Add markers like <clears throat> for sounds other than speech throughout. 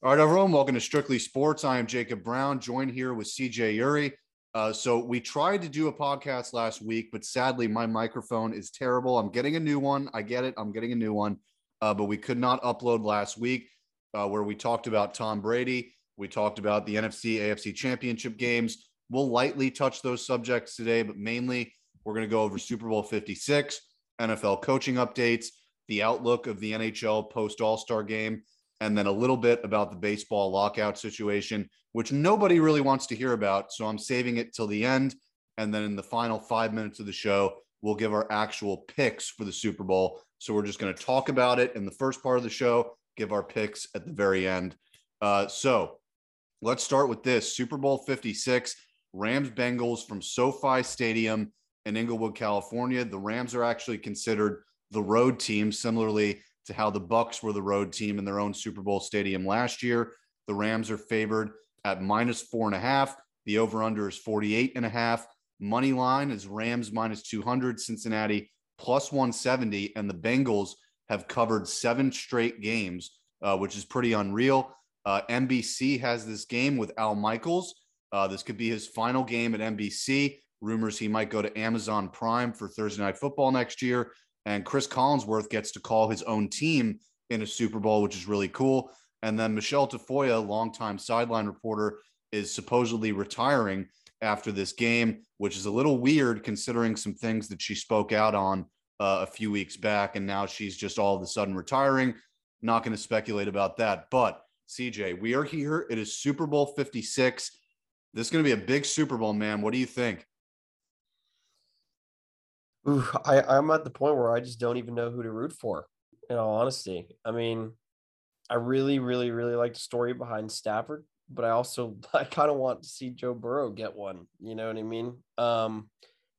All right, everyone, welcome to Strictly Sports. I am Jacob Browne, joined here with CJ Uri. Uh, so we tried to do a podcast last week, but sadly, my microphone is terrible. I'm getting a new one. I get it. I'm getting a new one, uh, but we could not upload last week uh, where we talked about Tom Brady. We talked about the NFC, AFC championship games. We'll lightly touch those subjects today, but mainly we're going to go over Super Bowl 56, NFL coaching updates, the outlook of the NHL post All Star game and then a little bit about the baseball lockout situation, which nobody really wants to hear about. So I'm saving it till the end. And then in the final five minutes of the show, we'll give our actual picks for the Super Bowl. So we're just going to talk about it in the first part of the show, give our picks at the very end. Uh, so let's start with this Super Bowl 56, Rams Bengals from SoFi Stadium in Inglewood, California. The Rams are actually considered the road team, similarly to how the Bucks were the road team in their own Super Bowl stadium last year. The Rams are favored at minus four and a half. The over under is 48 and a half. Money line is Rams minus 200, Cincinnati plus 170. And the Bengals have covered seven straight games, uh, which is pretty unreal. Uh, NBC has this game with Al Michaels. Uh, this could be his final game at NBC. Rumors he might go to Amazon Prime for Thursday Night Football next year. And Cris Collinsworth gets to call his own team in a Super Bowl, which is really cool. And then Michelle Tafoya, longtime sideline reporter, is supposedly retiring after this game, which is a little weird considering some things that she spoke out on uh, a few weeks back. And now she's just all of a sudden retiring. Not going to speculate about that. But CJ, we are here. It is Super Bowl 56. This is going to be a big Super Bowl, man. What do you think? Ooh, I, I'm at the point where I just don't even know who to root for, in all honesty. I mean, I really, really, really like the story behind Stafford, but I also <laughs> I kind of want to see Joe Burrow get one. You know what I mean? Um,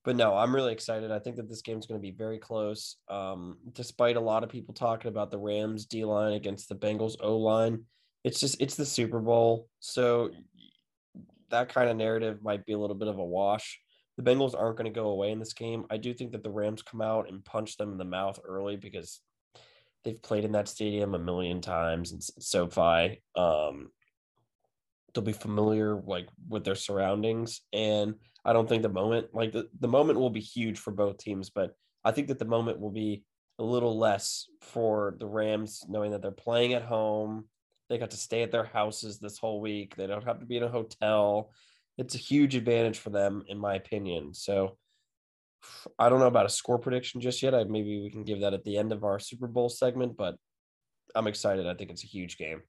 but no, I'm really excited. I think that this game's going to be very close. Um, despite a lot of people talking about the Rams D line against the Bengals O line, it's just it's the Super Bowl, so that kind of narrative might be a little bit of a wash the Bengals aren't going to go away in this game. I do think that the Rams come out and punch them in the mouth early because they've played in that stadium a million times and SoFi. Um, they'll be familiar like with their surroundings, and I don't think the moment like the, the moment will be huge for both teams, but I think that the moment will be a little less for the Rams, knowing that they're playing at home. They got to stay at their houses this whole week. They don't have to be in a hotel it's a huge advantage for them, in my opinion. So I don't know about a score prediction just yet. I, maybe we can give that at the end of our Super Bowl segment, but I'm excited. I think it's a huge game.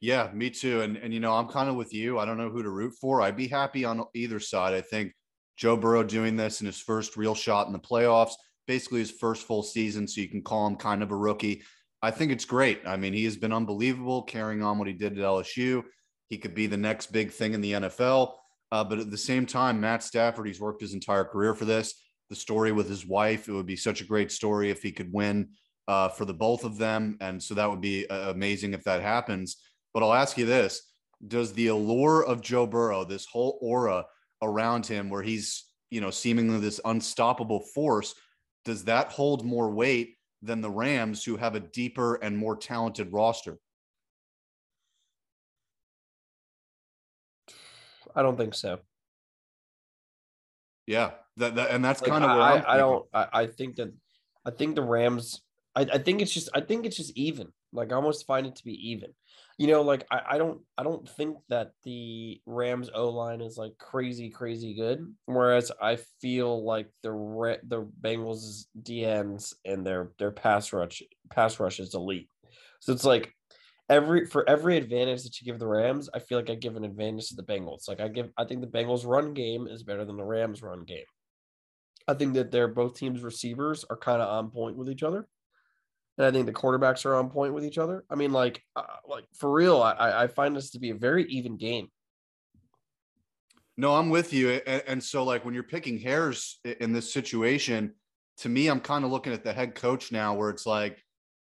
Yeah, me too. And and you know, I'm kind of with you. I don't know who to root for. I'd be happy on either side. I think Joe Burrow doing this in his first real shot in the playoffs, basically his first full season, so you can call him kind of a rookie. I think it's great. I mean, he has been unbelievable carrying on what he did at LSU. He could be the next big thing in the NFL. Uh, but at the same time, Matt Stafford, he's worked his entire career for this. The story with his wife, it would be such a great story if he could win uh, for the both of them. And so that would be uh, amazing if that happens. But I'll ask you this Does the allure of Joe Burrow, this whole aura around him, where he's, you know, seemingly this unstoppable force, does that hold more weight than the Rams, who have a deeper and more talented roster? I don't think so. Yeah, that, that and that's like, kind of I, I, I don't. I, I think that I think the Rams. I, I think it's just. I think it's just even. Like I almost find it to be even. You know, like I, I don't. I don't think that the Rams O line is like crazy, crazy good. Whereas I feel like the the Bengals DNs and their their pass rush pass rush is elite. So it's like every for every advantage that you give the Rams, I feel like I give an advantage to the Bengals. Like I give, I think the Bengals run game is better than the Rams run game. I think that they're both teams' receivers are kind of on point with each other, and I think the quarterbacks are on point with each other. I mean, like, uh, like for real, I I find this to be a very even game. No, I'm with you, and, and so like when you're picking hairs in this situation, to me, I'm kind of looking at the head coach now, where it's like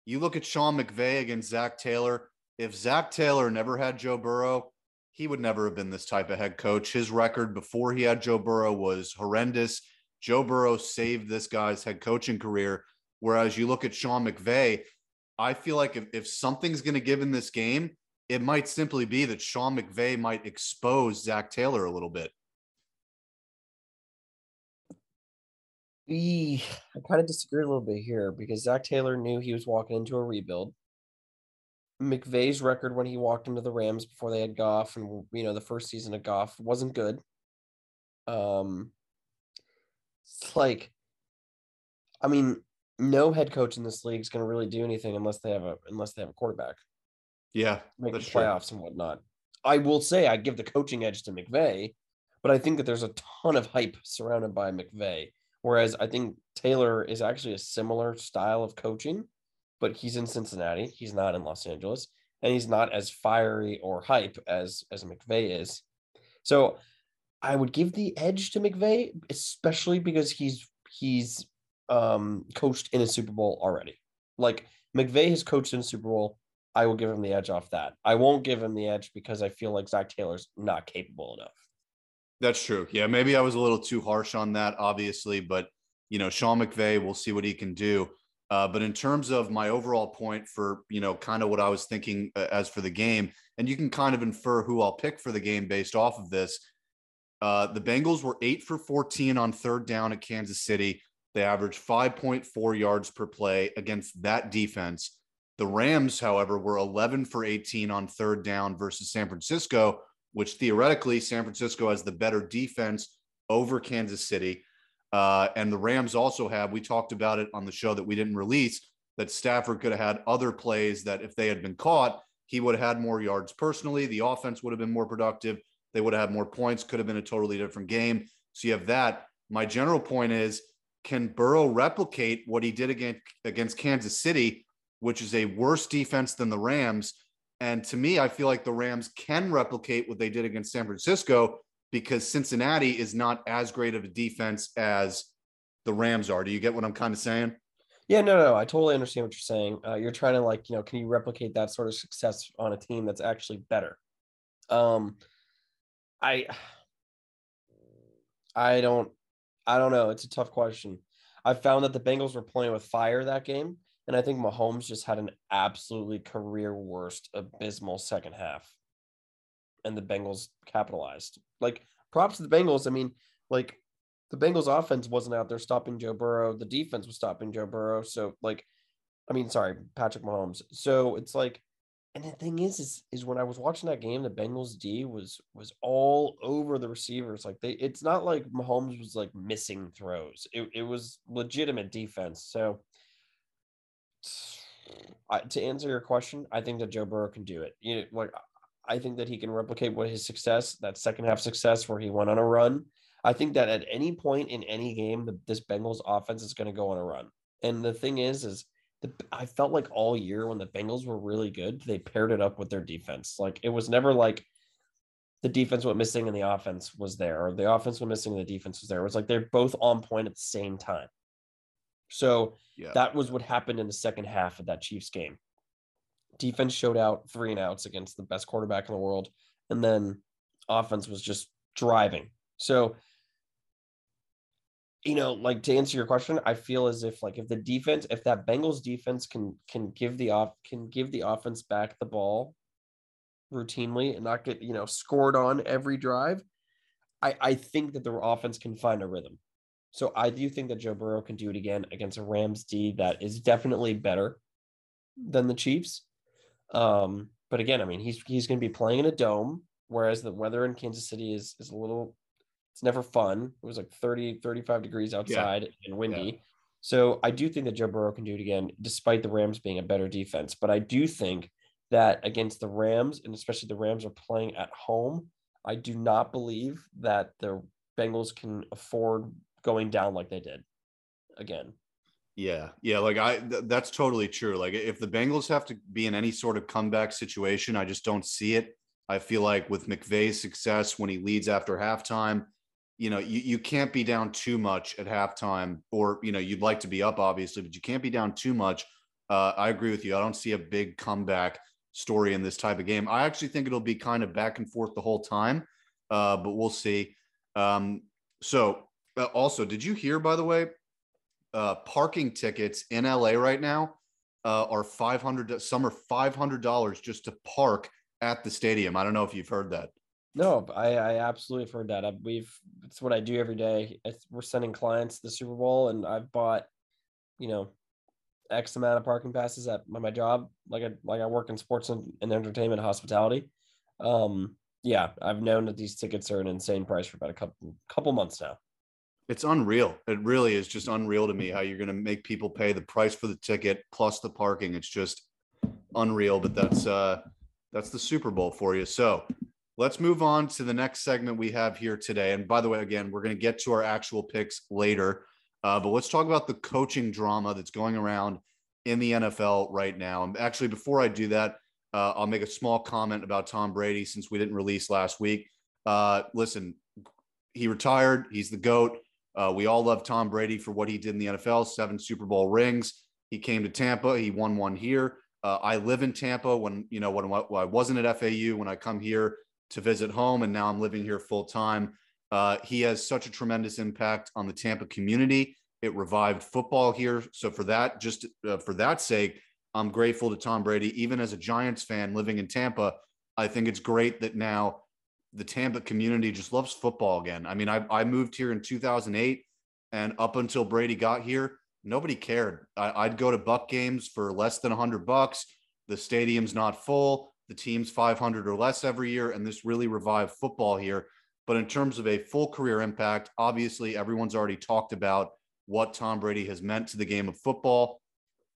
you look at Sean McVay against Zac Taylor. If Zac Taylor never had Joe Burrow, he would never have been this type of head coach. His record before he had Joe Burrow was horrendous. Joe Burrow saved this guy's head coaching career. Whereas you look at Sean McVay, I feel like if, if something's going to give in this game, it might simply be that Sean McVay might expose Zac Taylor a little bit. I kind of disagree a little bit here because Zac Taylor knew he was walking into a rebuild. McVay's record when he walked into the Rams before they had Goff and you know the first season of Goff wasn't good. Um, it's like, I mean, no head coach in this league is going to really do anything unless they have a unless they have a quarterback. Yeah, make the playoffs true. and whatnot. I will say I give the coaching edge to McVay, but I think that there's a ton of hype surrounded by McVay. Whereas I think Taylor is actually a similar style of coaching, but he's in Cincinnati. He's not in Los Angeles, and he's not as fiery or hype as as McVay is. So I would give the edge to McVay, especially because he's he's um, coached in a Super Bowl already. Like McVay has coached in Super Bowl. I will give him the edge off that. I won't give him the edge because I feel like Zac Taylor's not capable enough. That's true. Yeah, maybe I was a little too harsh on that, obviously, but you know, Sean McVay, we'll see what he can do. Uh, but in terms of my overall point for you know, kind of what I was thinking uh, as for the game, and you can kind of infer who I'll pick for the game based off of this. Uh, the Bengals were eight for 14 on third down at Kansas City. They averaged 5.4 yards per play against that defense. The Rams, however, were 11 for 18 on third down versus San Francisco, which theoretically San Francisco has the better defense over Kansas City. Uh, and the Rams also have, we talked about it on the show that we didn't release, that Stafford could have had other plays that if they had been caught, he would have had more yards personally. The offense would have been more productive. They would have had more points, could have been a totally different game. So you have that. My general point is can Burrow replicate what he did against, against Kansas City, which is a worse defense than the Rams? And to me, I feel like the Rams can replicate what they did against San Francisco because Cincinnati is not as great of a defense as the Rams are. Do you get what I'm kind of saying? Yeah, no, no, I totally understand what you're saying. Uh, you're trying to like, you know, can you replicate that sort of success on a team that's actually better? Um, I, I don't, I don't know. It's a tough question. I found that the Bengals were playing with fire that game, and I think Mahomes just had an absolutely career worst, abysmal second half, and the Bengals capitalized. Like props to the Bengals. I mean, like the Bengals offense wasn't out there stopping Joe Burrow. The defense was stopping Joe Burrow. So like, I mean, sorry, Patrick Mahomes. So it's like and the thing is, is, is when I was watching that game, the Bengals D was was all over the receivers. Like they, it's not like Mahomes was like missing throws. It it was legitimate defense. So, I, to answer your question, I think that Joe Burrow can do it. You know, like I think that he can replicate what his success, that second half success where he went on a run. I think that at any point in any game, the, this Bengals offense is going to go on a run. And the thing is, is the, I felt like all year when the Bengals were really good, they paired it up with their defense. Like it was never like the defense went missing and the offense was there, or the offense went missing and the defense was there. It was like they're both on point at the same time. So yeah. that was what happened in the second half of that Chiefs game. Defense showed out three and outs against the best quarterback in the world, and then offense was just driving. So you know, like to answer your question, I feel as if like if the defense, if that Bengals defense can can give the off can give the offense back the ball routinely and not get you know scored on every drive, I I think that the offense can find a rhythm. So I do think that Joe Burrow can do it again against a Rams D that is definitely better than the Chiefs. Um, but again, I mean he's he's going to be playing in a dome, whereas the weather in Kansas City is is a little it's never fun. It was like 30, 35 degrees outside yeah. and windy. Yeah. So I do think that Joe Burrow can do it again, despite the Rams being a better defense. But I do think that against the Rams, and especially the Rams are playing at home, I do not believe that the Bengals can afford going down like they did again. Yeah, yeah, like I th- that's totally true. Like if the Bengals have to be in any sort of comeback situation, I just don't see it. I feel like with McVay's success when he leads after halftime, you know, you, you can't be down too much at halftime, or you know, you'd like to be up, obviously, but you can't be down too much. Uh, I agree with you. I don't see a big comeback story in this type of game. I actually think it'll be kind of back and forth the whole time, uh, but we'll see. Um, so, also, did you hear, by the way, uh, parking tickets in LA right now uh, are five hundred. Some are five hundred dollars just to park at the stadium. I don't know if you've heard that. No, I, I absolutely have heard that. I, we've it's what I do every day. It's, we're sending clients to the Super Bowl, and I've bought, you know, X amount of parking passes at my, my job. Like I like I work in sports and, and entertainment hospitality. Um, yeah, I've known that these tickets are an insane price for about a couple couple months now. It's unreal. It really is just unreal to me how you're going to make people pay the price for the ticket plus the parking. It's just unreal. But that's uh that's the Super Bowl for you. So let's move on to the next segment we have here today. And by the way, again, we're going to get to our actual picks later, uh, but let's talk about the coaching drama that's going around in the NFL right now. And actually, before I do that, uh, I'll make a small comment about Tom Brady since we didn't release last week. Uh, listen, he retired. He's the GOAT. Uh, we all love Tom Brady for what he did in the NFL seven Super Bowl rings. He came to Tampa, he won one here. Uh, I live in Tampa when, you know, when, when I wasn't at FAU, when I come here, to visit home, and now I'm living here full time. Uh, he has such a tremendous impact on the Tampa community. It revived football here. So for that, just uh, for that sake, I'm grateful to Tom Brady. Even as a Giants fan living in Tampa, I think it's great that now the Tampa community just loves football again. I mean, I, I moved here in 2008, and up until Brady got here, nobody cared. I, would go to Buck games for less than 100 bucks. The stadium's not full the team's 500 or less every year, and this really revived football here. But in terms of a full career impact, obviously everyone's already talked about what Tom Brady has meant to the game of football.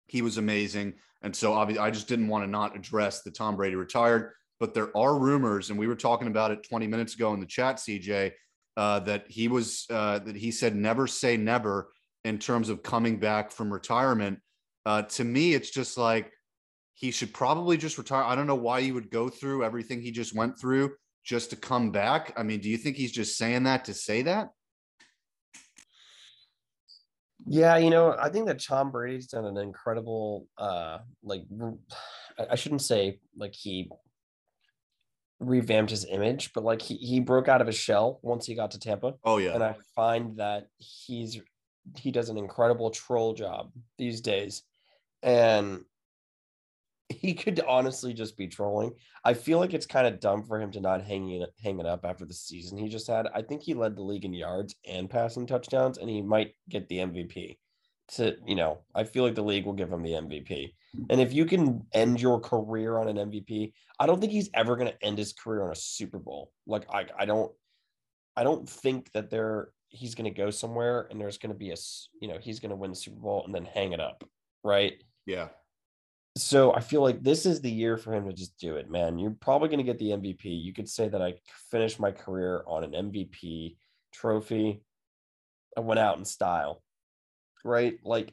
He was amazing. And so obviously I just didn't want to not address the Tom Brady retired. But there are rumors, and we were talking about it 20 minutes ago in the chat, CJ, uh, that he was uh, that he said never say never in terms of coming back from retirement. Uh, to me, it's just like he should probably just retire. I don't know why he would go through everything he just went through just to come back. I mean, do you think he's just saying that to say that? Yeah, you know, I think that Tom Brady's done an incredible uh like I shouldn't say like he revamped his image, but like he, he broke out of his shell once he got to Tampa. Oh yeah. And I find that he's he does an incredible troll job these days. And he could honestly just be trolling. I feel like it's kind of dumb for him to not hanging it, hang it up after the season he just had. I think he led the league in yards and passing touchdowns, and he might get the MVP. To you know, I feel like the league will give him the MVP. Mm. And if you can end your career on an MVP, I don't think he's ever going to end his career on a Super Bowl. Like I, I don't, I don't think that there he's going to go somewhere and there's going to be a, you know, he's going to win the Super Bowl and then hang it up, right? Yeah so I feel like this is the year for him to just do it, man. You're probably going to get the MVP. You could say that I finished my career on an MVP trophy. I went out in style, right? Like,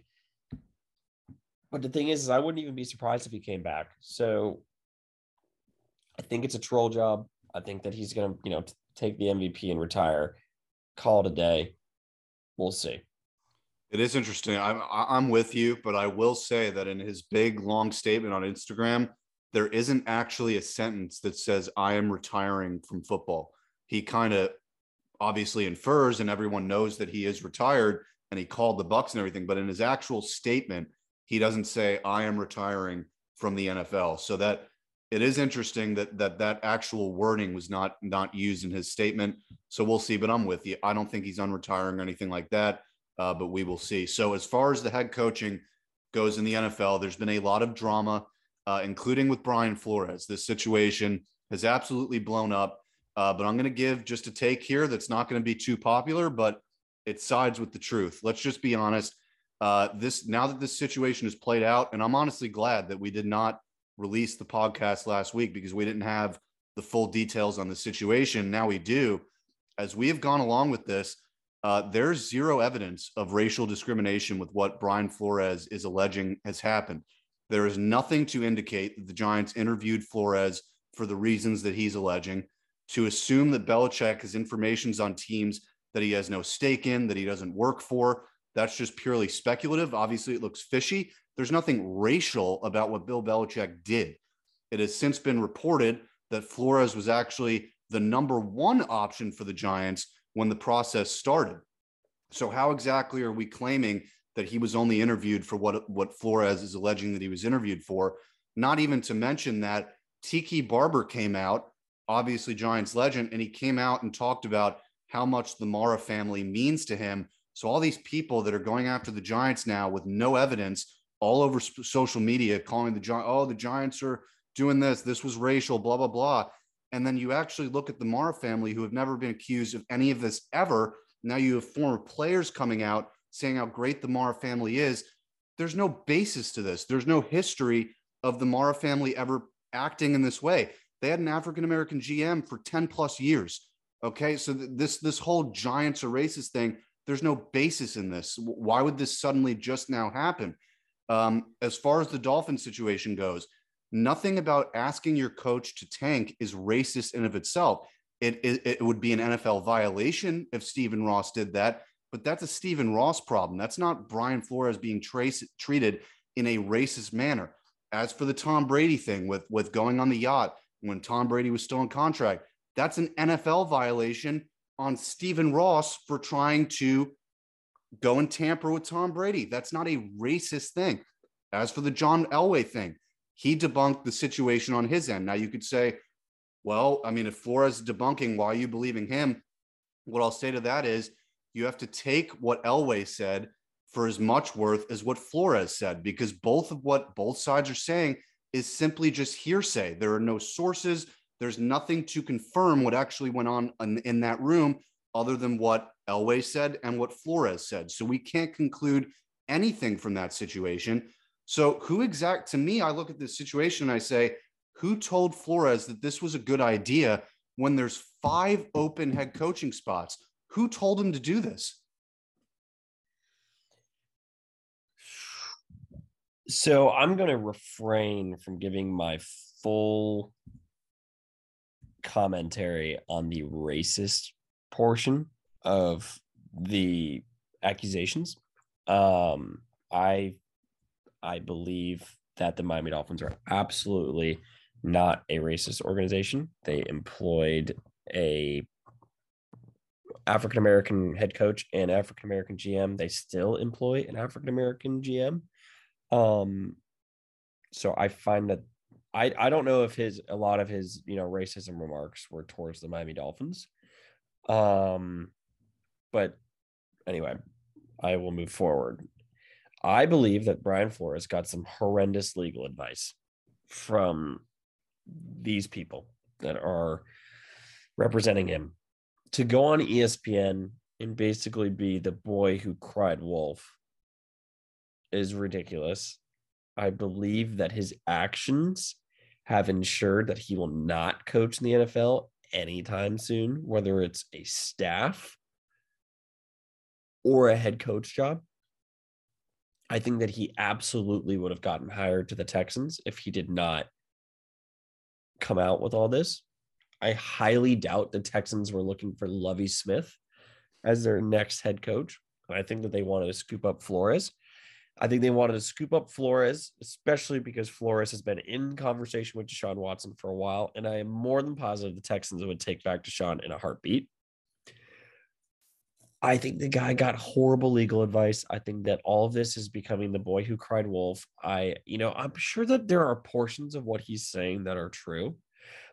but the thing is, is I wouldn't even be surprised if he came back. So I think it's a troll job. I think that he's going to, you know, take the MVP and retire, call it a day. We'll see. It is interesting. I'm I'm with you, but I will say that in his big long statement on Instagram, there isn't actually a sentence that says I am retiring from football. He kind of obviously infers, and everyone knows that he is retired, and he called the Bucks and everything. But in his actual statement, he doesn't say I am retiring from the NFL. So that it is interesting that that that actual wording was not not used in his statement. So we'll see. But I'm with you. I don't think he's unretiring or anything like that uh, but we will see. So, as far as the head coaching goes in the NFL, there's been a lot of drama, uh, including with Brian Flores. This situation has absolutely blown up. Uh, but I'm going to give just a take here that's not going to be too popular, but it sides with the truth. Let's just be honest. Uh, this now that this situation is played out, and I'm honestly glad that we did not release the podcast last week because we didn't have the full details on the situation. Now we do. As we have gone along with this, uh, there's zero evidence of racial discrimination with what Brian Flores is alleging has happened. There is nothing to indicate that the Giants interviewed Flores for the reasons that he's alleging. To assume that Belichick has information on teams that he has no stake in, that he doesn't work for, that's just purely speculative. Obviously, it looks fishy. There's nothing racial about what Bill Belichick did. It has since been reported that Flores was actually the number one option for the Giants when the process started. So, how exactly are we claiming that he was only interviewed for what what Flores is alleging that he was interviewed for? Not even to mention that Tiki Barber came out, obviously Giants legend, and he came out and talked about how much the Mara family means to him. So all these people that are going after the Giants now with no evidence all over social media, calling the Giants, oh, the Giants are doing this, this was racial, blah, blah, blah. And then you actually look at the Mara family who have never been accused of any of this ever. Now you have former players coming out saying how great the Mara family is. There's no basis to this. There's no history of the Mara family ever acting in this way. They had an African American GM for 10 plus years. Okay. So th- this this whole giants or racist thing, there's no basis in this. Why would this suddenly just now happen? Um, as far as the Dolphin situation goes, nothing about asking your coach to tank is racist in of itself. It, it, it would be an NFL violation if Stephen Ross did that, but that's a Stephen Ross problem. That's not Brian Flores being trace, treated in a racist manner. As for the Tom Brady thing with, with going on the yacht when Tom Brady was still in contract, that's an NFL violation on Stephen Ross for trying to go and tamper with Tom Brady. That's not a racist thing. As for the John Elway thing, he debunked the situation on his end. Now you could say, well, I mean, if Flores debunking, why are you believing him? What I'll say to that is you have to take what Elway said for as much worth as what Flores said, because both of what both sides are saying is simply just hearsay. There are no sources. There's nothing to confirm what actually went on in, in that room other than what Elway said and what Flores said. So we can't conclude anything from that situation. So, who exact to me, I look at this situation and I say, who told Flores that this was a good idea when there's five open head coaching spots? Who told him to do this? So, I'm going to refrain from giving my full commentary on the racist portion of the accusations. Um, I I believe that the Miami Dolphins are absolutely not a racist organization. They employed a African American head coach and African American GM. They still employ an African American GM. Um, so I find that I I don't know if his a lot of his you know racism remarks were towards the Miami Dolphins. Um, but anyway, I will move forward. I believe that Brian Flores got some horrendous legal advice from these people that are representing him to go on ESPN and basically be the boy who cried wolf is ridiculous. I believe that his actions have ensured that he will not coach in the NFL anytime soon, whether it's a staff or a head coach job. I think that he absolutely would have gotten hired to the Texans if he did not come out with all this. I highly doubt the Texans were looking for Lovie Smith as their next head coach. I think that they wanted to scoop up Flores. I think they wanted to scoop up Flores, especially because Flores has been in conversation with Deshaun Watson for a while. And I am more than positive the Texans would take back Deshaun in a heartbeat. I think the guy got horrible legal advice. I think that all of this is becoming the boy who cried wolf. I, you know, I'm sure that there are portions of what he's saying that are true,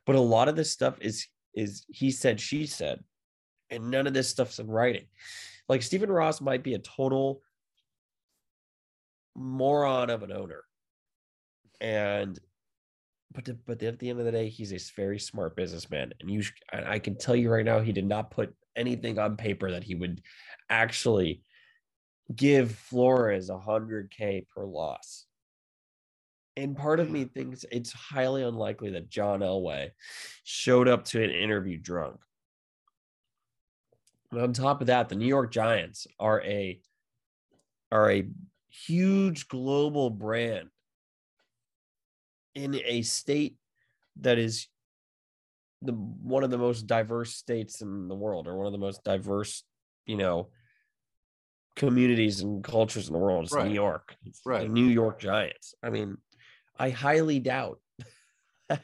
but a lot of this stuff is is he said, she said, and none of this stuff's in writing. Like Stephen Ross might be a total moron of an owner, and but to, but at the end of the day, he's a very smart businessman, and you I can tell you right now, he did not put anything on paper that he would actually give Flores a hundred K per loss. And part of me hmm. thinks it's highly unlikely that John Elway showed up to an interview drunk. And on top of that, the New York Giants are a are a huge global brand in a state that is the one of the most diverse states in the world or one of the most diverse you know communities and cultures in the world it's right. new york it's right the new york giants i mean i highly doubt <laughs>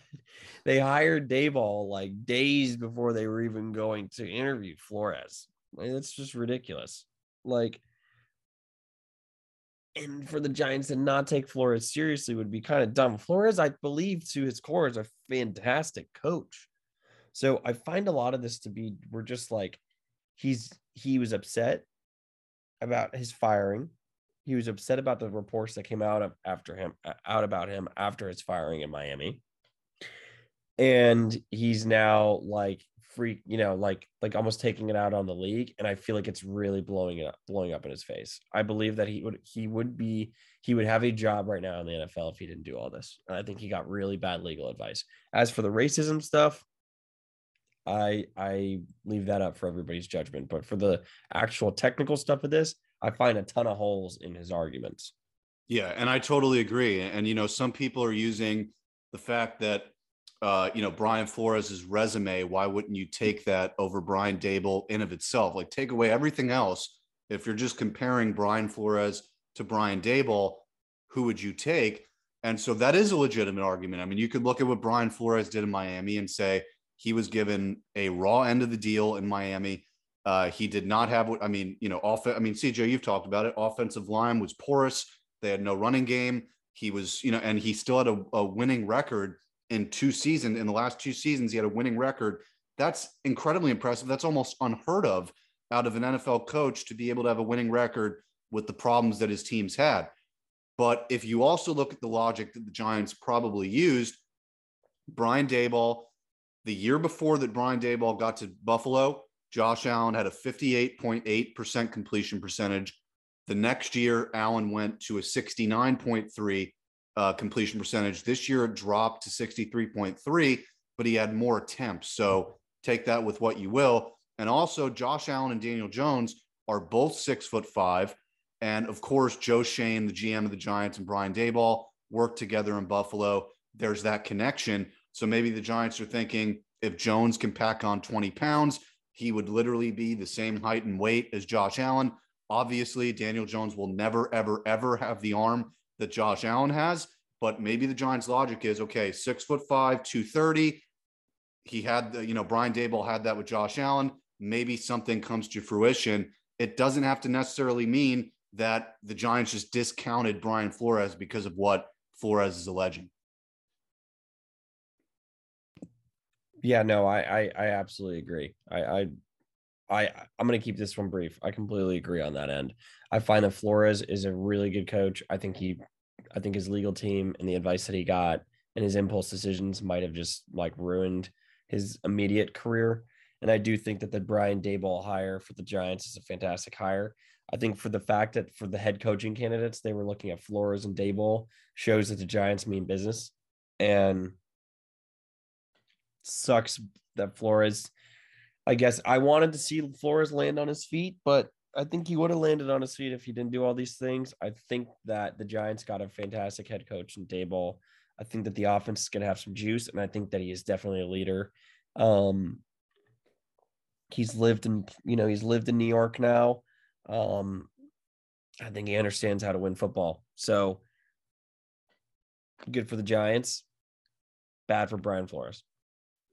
they hired Daboll like days before they were even going to interview Flores. Like, that's just ridiculous. Like, and for the Giants to not take Flores seriously would be kind of dumb. Flores, I believe, to his core, is a fantastic coach. So I find a lot of this to be we're just like he's he was upset about his firing. He was upset about the reports that came out of after him uh, out about him after his firing in Miami. And he's now like freak, you know, like like almost taking it out on the league. And I feel like it's really blowing it up, blowing up in his face. I believe that he would he would be he would have a job right now in the NFL if he didn't do all this. And I think he got really bad legal advice. As for the racism stuff, I I leave that up for everybody's judgment. But for the actual technical stuff of this, I find a ton of holes in his arguments. Yeah, and I totally agree. And you know, some people are using the fact that uh, you know Brian Flores' resume. Why wouldn't you take that over Brian Daboll in of itself? Like take away everything else. If you're just comparing Brian Flores to Brian Daboll, who would you take? And so that is a legitimate argument. I mean, you could look at what Brian Flores did in Miami and say, he was given a raw end of the deal in Miami. Uh, he did not have what I mean, you know, off. I mean, CJ, you've talked about it. Offensive line was porous. They had no running game. He was, you know, and he still had a, a winning record in two seasons. In the last two seasons, he had a winning record. That's incredibly impressive. That's almost unheard of out of an NFL coach to be able to have a winning record with the problems that his teams had. But if you also look at the logic that the Giants probably used, Brian Daboll, the year before that Brian Daboll got to Buffalo, Josh Allen had a 58.8% completion percentage. The next year, Allen went to a 69.3 uh, completion percentage. This year, it dropped to 63.3, but he had more attempts. So take that with what you will. And also, Josh Allen and Daniel Jones are both six foot five. And of course, Joe Schoen, the GM of the Giants, and Brian Daboll worked together in Buffalo. There's that connection. So maybe the Giants are thinking if Jones can pack on 20 pounds, he would literally be the same height and weight as Josh Allen. Obviously, Daniel Jones will never, ever, ever have the arm that Josh Allen has. But maybe the Giants' logic is okay, six foot five, 230. He had the, you know, Brian Daboll had that with Josh Allen. Maybe something comes to fruition. It doesn't have to necessarily mean that the Giants just discounted Brian Flores because of what Flores is alleging. Yeah, no, I I, I absolutely agree. I I I I'm gonna keep this one brief. I completely agree on that end. I find that Flores is a really good coach. I think he I think his legal team and the advice that he got and his impulse decisions might have just like ruined his immediate career. And I do think that the Brian Daboll hire for the Giants is a fantastic hire. I think for the fact that for the head coaching candidates, they were looking at Flores and Daboll shows that the Giants mean business. And sucks that Flores. I guess I wanted to see Flores land on his feet, but I think he would have landed on his feet if he didn't do all these things. I think that the Giants got a fantastic head coach in Daboll. I think that the offense is going to have some juice, and I think that he is definitely a leader. Um, he's lived in, you know, he's lived in New York now. Um, I think he understands how to win football. So good for the Giants, bad for Brian Flores.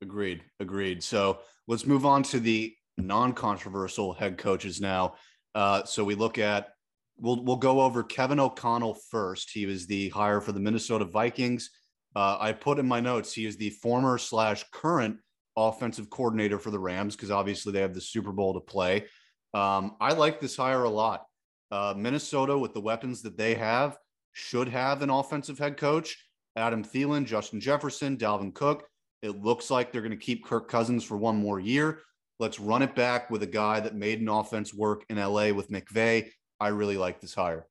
Agreed. Agreed. So let's move on to the non-controversial head coaches now. Uh, so we look at we'll we'll go over Kevin O'Connell first. He was the hire for the Minnesota Vikings. Uh, I put in my notes he is the former slash current offensive coordinator for the Rams because obviously they have the Super Bowl to play. Um, I like this hire a lot. Uh, Minnesota, with the weapons that they have, should have an offensive head coach. Adam Thielen, Justin Jefferson, Dalvin Cook. It looks like they're going to keep Kirk Cousins for one more year. Let's run it back with a guy that made an offense work in LA with McVay. I really like this hire.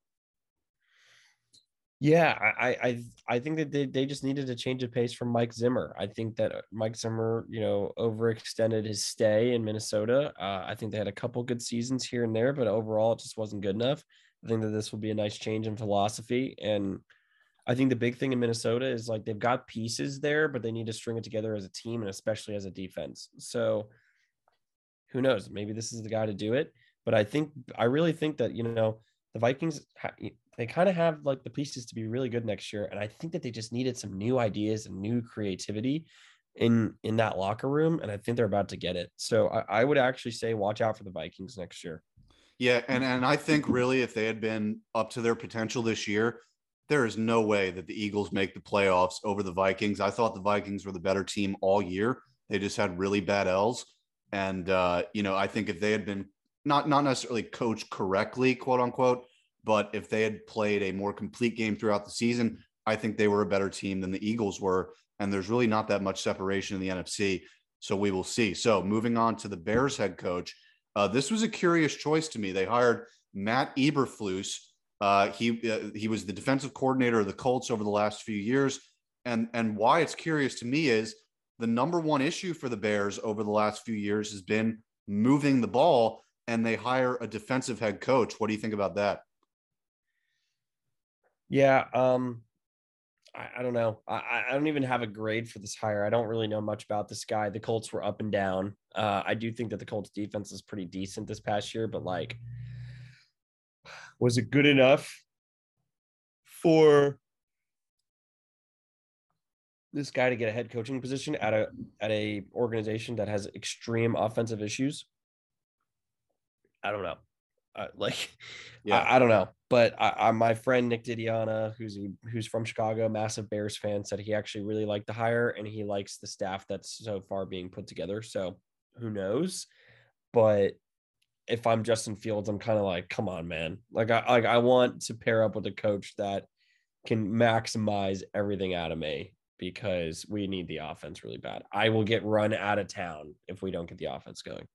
Yeah, I I I think that they, they just needed to change the pace from Mike Zimmer. I think that uh, Mike Zimmer, you know, overextended his stay in Minnesota. Uh, I think they had a couple good seasons here and there, but overall, it just wasn't good enough. I think that this will be a nice change in philosophy, and I think the big thing in Minnesota is like they've got pieces there, but they need to string it together as a team and especially as a defense. So who knows? Maybe this is the guy to do it. But I think I really think that you know the Vikings they kind of have like the pieces to be really good next year, and I think that they just needed some new ideas and new creativity in in that locker room, and I think they're about to get it. So I, I would actually say watch out for the Vikings next year. Yeah, and and I think really if they had been up to their potential this year, there is no way that the Eagles make the playoffs over the Vikings. I thought the Vikings were the better team all year. They just had really bad L's, and uh, you know I think if they had been not not necessarily coached correctly, quote unquote, but if they had played a more complete game throughout the season, I think they were a better team than the Eagles were. And there's really not that much separation in the NFC. So we will see. So moving on to the Bears head coach. Uh, this was a curious choice to me. They hired Matt Eberflus. Uh, he uh, he was the defensive coordinator of the Colts over the last few years, and and why it's curious to me is the number one issue for the Bears over the last few years has been moving the ball, and they hire a defensive head coach. What do you think about that? Yeah, um, I, I don't know. I, I don't even have a grade for this hire. I don't really know much about this guy. The Colts were up and down. Uh, I do think that the Colts defense is pretty decent this past year, but like, was it good enough for this guy to get a head coaching position at a at a organization that has extreme offensive issues? I don't know. Uh, like, yeah, I, I, don't know. But I, I, my friend Nick Didiana, who's who's from Chicago, massive Bears fan, said he actually really liked the hire and he likes the staff that's so far being put together. So who knows? But if I'm Justin Fields, I'm kind of like, come on, man. Like I like I want to pair up with a coach that can maximize everything out of me because we need the offense really bad. I will get run out of town if we don't get the offense going.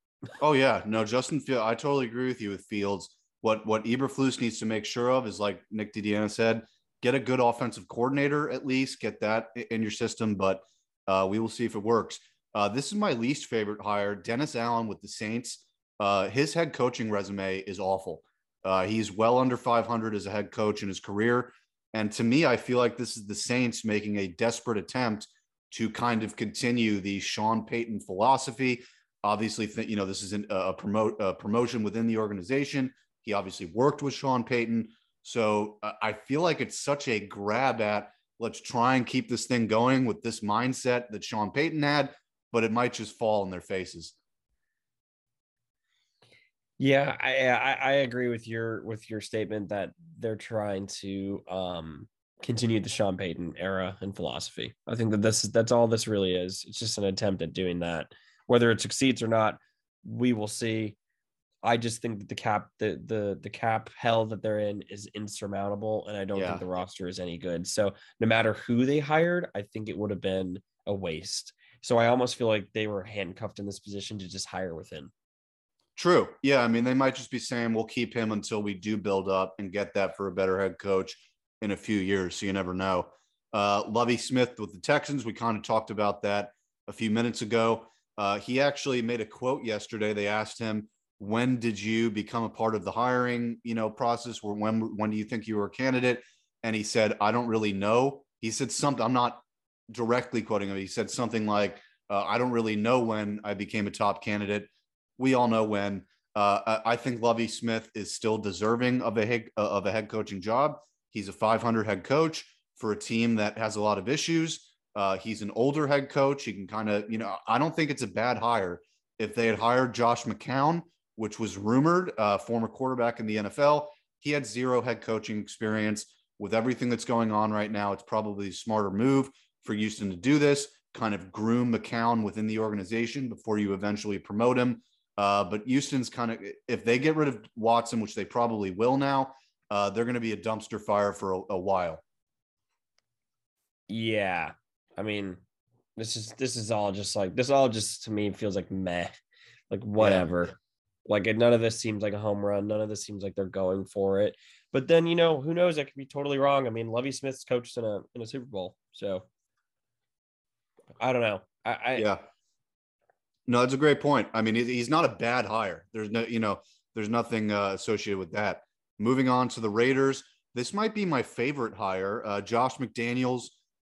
oh yeah, no, Justin Field. I totally agree with you with Fields. What what Eberflus needs to make sure of is like Nick Didiana said, get a good offensive coordinator at least, get that in your system. But uh, we will see if it works. Uh, this is my least favorite hire, Dennis Allen with the Saints. Uh, his head coaching resume is awful. Uh, he's well under 500 as a head coach in his career. And to me, I feel like this is the Saints making a desperate attempt to kind of continue the Sean Payton philosophy. Obviously you know this is an, a promote a promotion within the organization. He obviously worked with sean payton. So uh, i feel like it's such a grab at let's try and keep this thing going with this mindset that sean payton had but it might just fall in their faces yeah i i, I agree with your with your statement that they're trying to um continue the sean payton era and philosophy i think that this is that's all this really is it's just an attempt at doing that whether it succeeds or not, we will see. I just think that the cap the the the cap hell that they're in is insurmountable, and I don't yeah. think the roster is any good. So no matter who they hired, I think it would have been a waste. So I almost feel like they were handcuffed in this position to just hire within. True. Yeah. I mean, they might just be saying we'll keep him until we do build up and get that for a better head coach in a few years. So you never know. Uh, Lovie Smith with the Texans, we kind of talked about that a few minutes ago. Uh, he actually made a quote yesterday. They asked him, "When did you become a part of the hiring, you know, process? Or when when do you think you were a candidate?" And he said, "I don't really know." He said something. I'm not directly quoting him. He said something like, uh, "I don't really know when I became a top candidate." We all know when. Uh, I think Lovie Smith is still deserving of a head, of a head coaching job. He's a 500 head coach for a team that has a lot of issues. Uh, he's an older head coach. He can kind of, you know, I don't think it's a bad hire. If they had hired Josh McCown, which was rumored, uh, former quarterback in the NFL, he had zero head coaching experience. With everything that's going on right now, it's probably a smarter move for Houston to do this, kind of groom McCown within the organization before you eventually promote him. Uh, but Houston's kind of, if they get rid of Watson, which they probably will now, uh, they're going to be a dumpster fire for a, a while. Yeah, I mean, this is this is all just like this all just to me feels like meh, like whatever. Yeah. Like none of this seems like a home run. None of this seems like they're going for it. But then you know who knows? I could be totally wrong. I mean, Lovie Smith's coached in a in a Super Bowl, so I don't know. I, I yeah. No, that's a great point. I mean, he's not a bad hire. There's no, you know, there's nothing uh, associated with that. Moving on to the Raiders, this might be my favorite hire. Uh, Josh McDaniels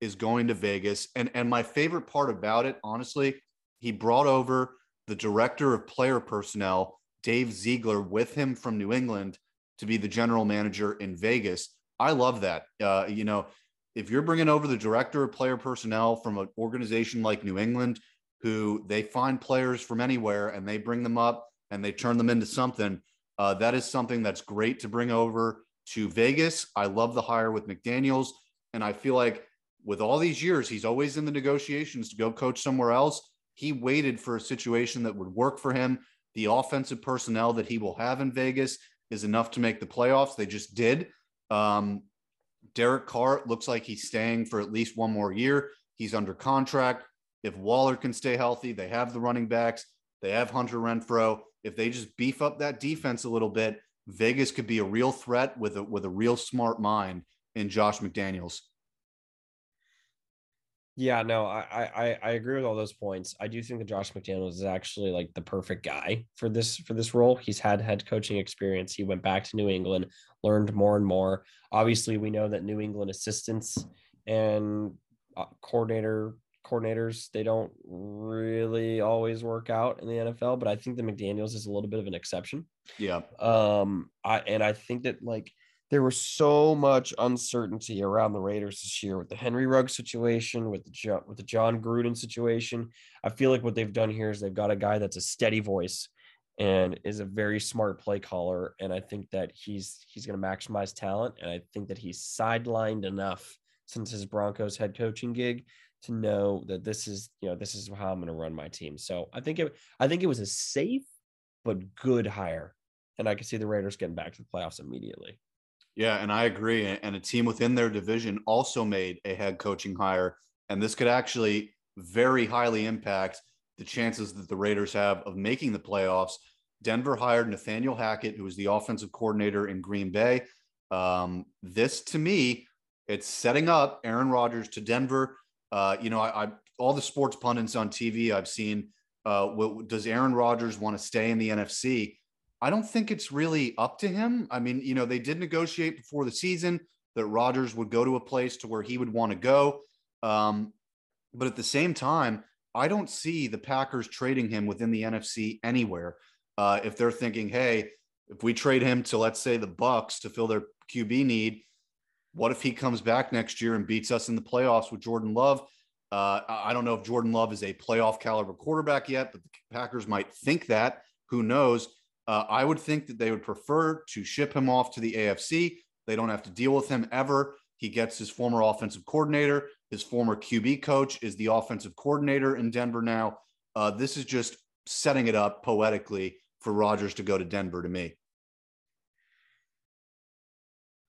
is going to Vegas. And and my favorite part about it, honestly, he brought over the director of player personnel, Dave Ziegler, with him from New England to be the general manager in Vegas. I love that. Uh, you know, if you're bringing over the director of player personnel from an organization like New England, who they find players from anywhere and they bring them up and they turn them into something, Uh, that is something that's great to bring over to Vegas. I love the hire with McDaniels. And I feel like with all these years, he's always in the negotiations to go coach somewhere else. He waited for a situation that would work for him. The offensive personnel that he will have in Vegas is enough to make the playoffs. They just did. Um, Derek Carr looks like he's staying for at least one more year. He's under contract. If Waller can stay healthy, they have the running backs, they have Hunter Renfrow. If they just beef up that defense a little bit, Vegas could be a real threat with a with a real smart mind in Josh McDaniels. Yeah, no, I, I I agree with all those points. I do think that Josh McDaniels is actually like the perfect guy for this for this role. He's had head coaching experience. He went back to New England, learned more and more. Obviously, we know that New England assistants and uh, coordinator coordinators they don't really always work out in the NFL, but I think the McDaniels is a little bit of an exception. Yeah. Um I and I think that like there was so much uncertainty around the Raiders this year with the Henry Ruggs situation, with the John, with the Jon Gruden situation. I feel like what they've done here is they've got a guy that's a steady voice and is a very smart play caller, and I think that he's he's going to maximize talent, and I think that he's sidelined enough since his Broncos head coaching gig to know that this is you know this is how I'm going to run my team. So I think it I think it was a safe but good hire, and I can see the Raiders getting back to the playoffs immediately. Yeah, and I agree. And a team within their division also made a head coaching hire. And this could actually very highly impact the chances that the Raiders have of making the playoffs. Denver hired Nathaniel Hackett, who was the offensive coordinator in Green Bay. Um, this, to me, it's setting up Aaron Rodgers to Denver. Uh, you know, I, I, all the sports pundits on TV I've seen. Uh, what, does Aaron Rodgers want to stay in the NFC? I don't think it's really up to him. I mean, you know, they did negotiate before the season that Rodgers would go to a place to where he would want to go. Um, but at the same time, I don't see the Packers trading him within the NFC anywhere. Uh, if they're thinking, hey, if we trade him to let's say the Bucs to fill their QB need, what if he comes back next year and beats us in the playoffs with Jordan Love? Uh, I don't know if Jordan Love is a playoff caliber quarterback yet, but the Packers might think that. Who knows? Uh, I would think that they would prefer to ship him off to the AFC. They don't have to deal with him ever. He gets his former offensive coordinator. His former QB coach is the offensive coordinator in Denver now. Uh, this is just setting it up poetically for Rodgers to go to Denver to me.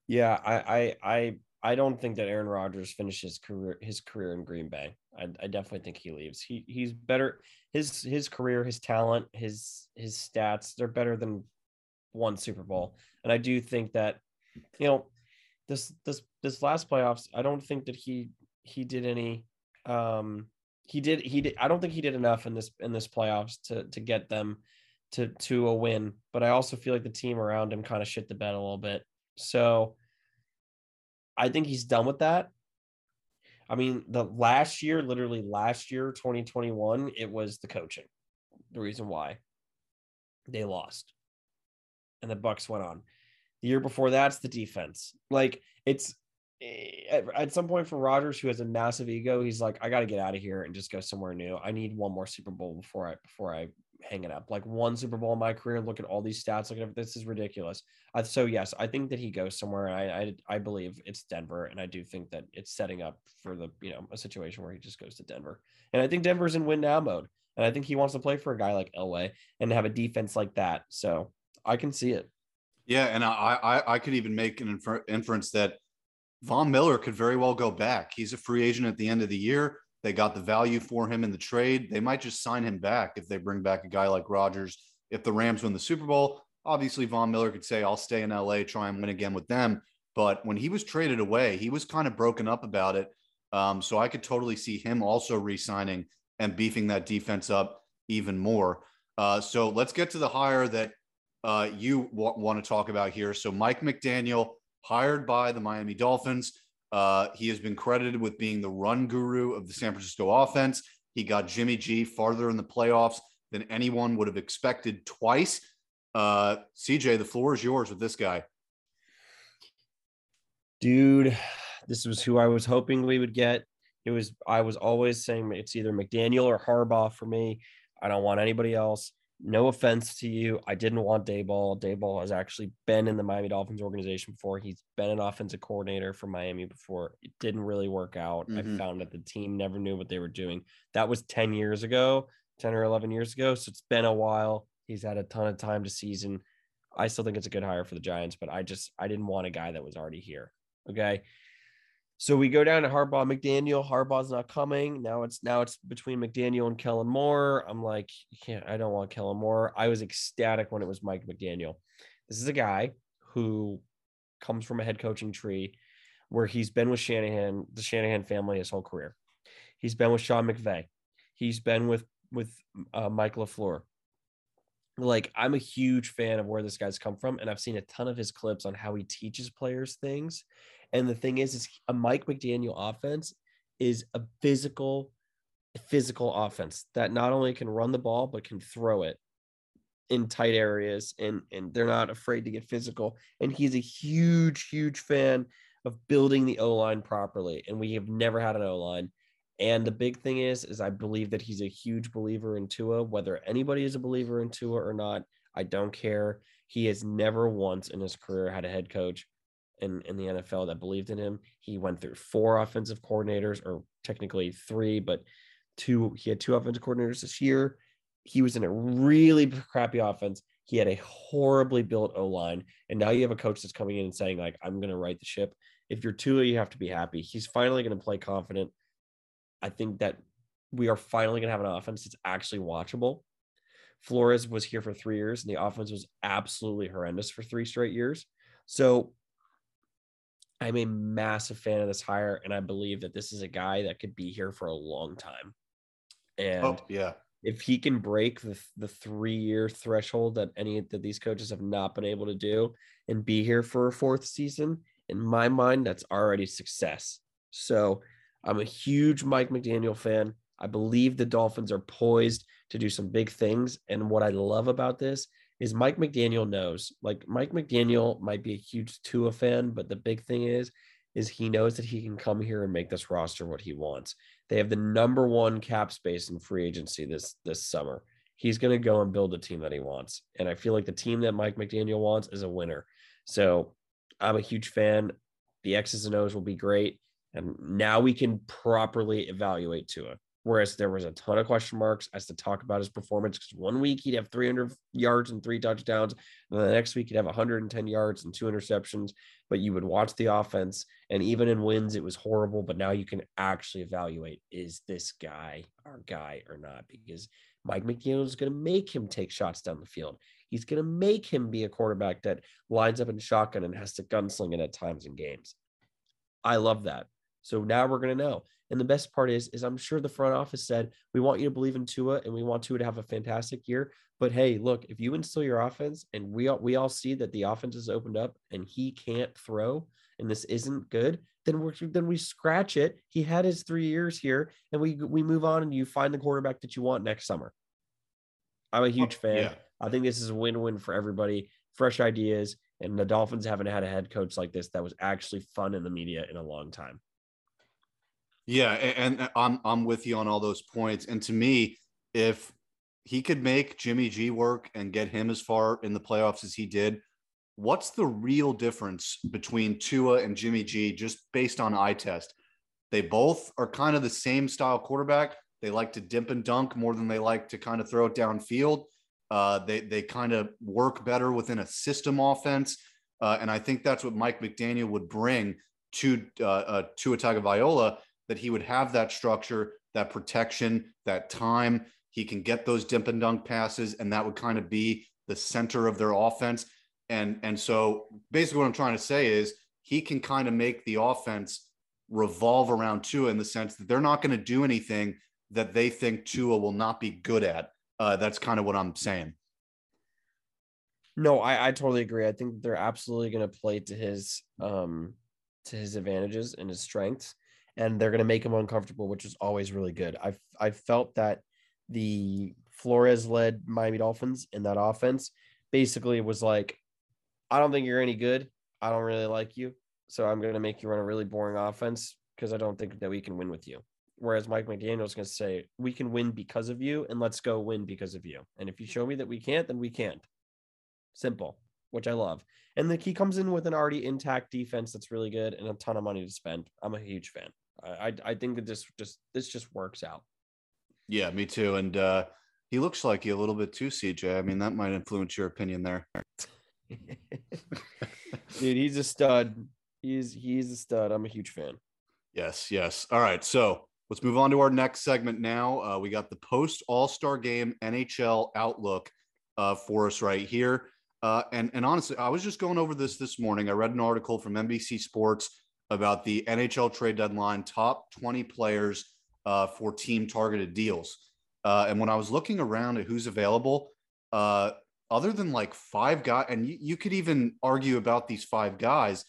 Yeah, I, I, I, I don't think that Aaron Rodgers finishes career his career in Green Bay. I, I definitely think he leaves. He he's better. His his career, his talent, his his stats, they're better than one Super Bowl. And I do think that, you know, this this this last playoffs, I don't think that he he did any um he did he did I don't think he did enough in this in this playoffs to to get them to to a win. But I also feel like the team around him kind of shit the bed a little bit. So I think he's done with that. I mean, the last year, literally last year, 2021, it was the coaching. The reason why they lost. And the Bucs went on. The year before that's the defense. Like it's eh, at, some point for Rodgers, who has a massive ego, he's like, I got to get out of here and just go somewhere new. I need one more Super Bowl before I before I hang it up. Like one Super Bowl in my career. Look at all these stats. Look at this is ridiculous. Uh, so yes, I think that he goes somewhere. I, I I believe it's Denver, and I do think that it's setting up for the you know a situation where he just goes to Denver. And I think Denver's in win now mode, and I think he wants to play for a guy like Elway and have a defense like that. So I can see it. Yeah, and I I, I could even make an infer- inference that Von Miller could very well go back. He's a free agent at the end of the year. They got the value for him in the trade. They might just sign him back if they bring back a guy like Rodgers. If the Rams win the Super Bowl, obviously Von Miller could say, I'll stay in LA, try and win again with them. But when he was traded away, he was kind of broken up about it. Um, so I could totally see him also re signing and beefing that defense up even more. Uh, so let's get to the hire that uh, you w- want to talk about here. So Mike McDaniel, hired by the Miami Dolphins. Uh, he has been credited with being the run guru of the San Francisco offense. He got Jimmy G farther in the playoffs than anyone would have expected twice. Uh, CJ, the floor is yours with this guy. Dude, this was who I was hoping we would get. It was I was always saying it's either McDaniel or Harbaugh for me. I don't want anybody else. No offense to you. I didn't want Daboll. Daboll has actually been in the Miami Dolphins organization before. He's been an offensive coordinator for Miami before. It didn't really work out. Mm-hmm. I found that the team never knew what they were doing. That was 10 years ago, 10 or 11 years ago. So it's been a while. He's had a ton of time to season. I still think it's a good hire for the Giants, but I just I didn't want a guy that was already here. Okay. So we go down to Harbaugh McDaniel. Harbaugh's not coming. Now it's now it's between McDaniel and Kellen Moore. I'm like, you can't, I don't want Kellen Moore. I was ecstatic when it was Mike McDaniel. This is a guy who comes from a head coaching tree where he's been with Shanahan, the Shanahan family his whole career. He's been with Sean McVay. He's been with with uh, Mike LaFleur. Like I'm a huge fan of where this guy's come from, and I've seen a ton of his clips on how he teaches players things and the thing is, is a Mike McDaniel offense is a physical, physical offense that not only can run the ball but can throw it in tight areas, and and they're not afraid to get physical. And he's a huge, huge fan of building the O line properly, and we have never had an O line. And the big thing is, is I believe that he's a huge believer in Tua. Whether anybody is a believer in Tua or not, I don't care. He has never once in his career had a head coach in, in the NFL that believed in him. He went through four offensive coordinators, or technically three, but two. He had two offensive coordinators this year. He was in a really crappy offense. He had a horribly built O line, and now you have a coach that's coming in and saying like, "I'm going to right the ship." If you're Tua, you have to be happy. He's finally going to play confident. I think that we are finally going to have an offense that's actually watchable. Flores was here for three years, and the offense was absolutely horrendous for three straight years. So I'm a massive fan of this hire, and I believe that this is a guy that could be here for a long time. And oh, yeah, if he can break the the three year threshold that any that these coaches have not been able to do and be here for a fourth season, in my mind, that's already success. So I'm a huge Mike McDaniel fan. I believe the Dolphins are poised to do some big things. And what I love about this is Mike McDaniel knows. Like Mike McDaniel might be a huge Tua fan, but the big thing is, is he knows that he can come here and make this roster what he wants. They have the number one cap space in free agency this this summer. He's going to go and build a team that he wants, and I feel like the team that Mike McDaniel wants is a winner. So I'm a huge fan. The X's and O's will be great, and now we can properly evaluate Tua. Whereas there was a ton of question marks as to talk about his performance because one week he'd have 300 yards and three touchdowns, and the next week he'd have 110 yards and two interceptions. But you would watch the offense, and even in wins, it was horrible. But now you can actually evaluate is this guy our guy or not? Because Mike McDaniel is going to make him take shots down the field. He's going to make him be a quarterback that lines up in shotgun and has to gunsling it at times in games. I love that. So now we're going to know. And the best part is, is I'm sure the front office said, we want you to believe in Tua and we want Tua to have a fantastic year. But hey, look, if you instill your offense and we all, we all see that the offense is opened up and he can't throw and this isn't good, then we then we scratch it. He had his three years here and we, we move on and you find the quarterback that you want next summer. I'm a oh, huge fan. Yeah. I think this is a win-win for everybody. Fresh ideas. And the Dolphins haven't had a head coach like this that was actually fun in the media in a long time. Yeah, and I'm I'm with you on all those points. And to me, if he could make Jimmy G work and get him as far in the playoffs as he did, what's the real difference between Tua and Jimmy G just based on eye test? They both are kind of the same style quarterback. They like to dip and dunk more than they like to kind of throw it downfield. Uh, they they kind of work better within a system offense, uh, and I think that's what Mike McDaniel would bring to uh, uh, Tua Tagovailoa that he would have that structure, that protection, that time. He can get those dip and dunk passes, and that would kind of be the center of their offense. And and so basically, what I'm trying to say is he can kind of make the offense revolve around Tua in the sense that they're not going to do anything that they think Tua will not be good at. Uh, that's kind of what I'm saying. No, I, I totally agree. I think they're absolutely going to play to his um to his advantages and his strengths and they're going to make him uncomfortable, which is always really good. I've I felt that the Flores led Miami Dolphins in that offense basically was like, I don't think you're any good. I don't really like you, so I'm going to make you run a really boring offense because I don't think that we can win with you. Whereas Mike McDaniel's going to say, we can win because of you and let's go win because of you. And if you show me that we can't, then we can't. Simple, which I love. And then he comes in with an already intact defense that's really good and a ton of money to spend. I'm a huge fan. I I, think that this just this just works out. Yeah, me too. And uh, he looks like you a little bit too, CJ. I mean, that might influence your opinion there. <laughs> Dude, he's a stud. He's he's a stud. I'm a huge fan. Yes, yes. All right. So let's move on to our next segment now. Uh, we got the post All Star Game NHL outlook uh, for us right here. Uh, and and honestly, I was just going over this this morning. I read an article from NBC Sports about the NHL trade deadline top 20 players uh, for team targeted deals. Uh, and when I was looking around at who's available, uh, other than like five guys, and you, you could even argue about these five guys,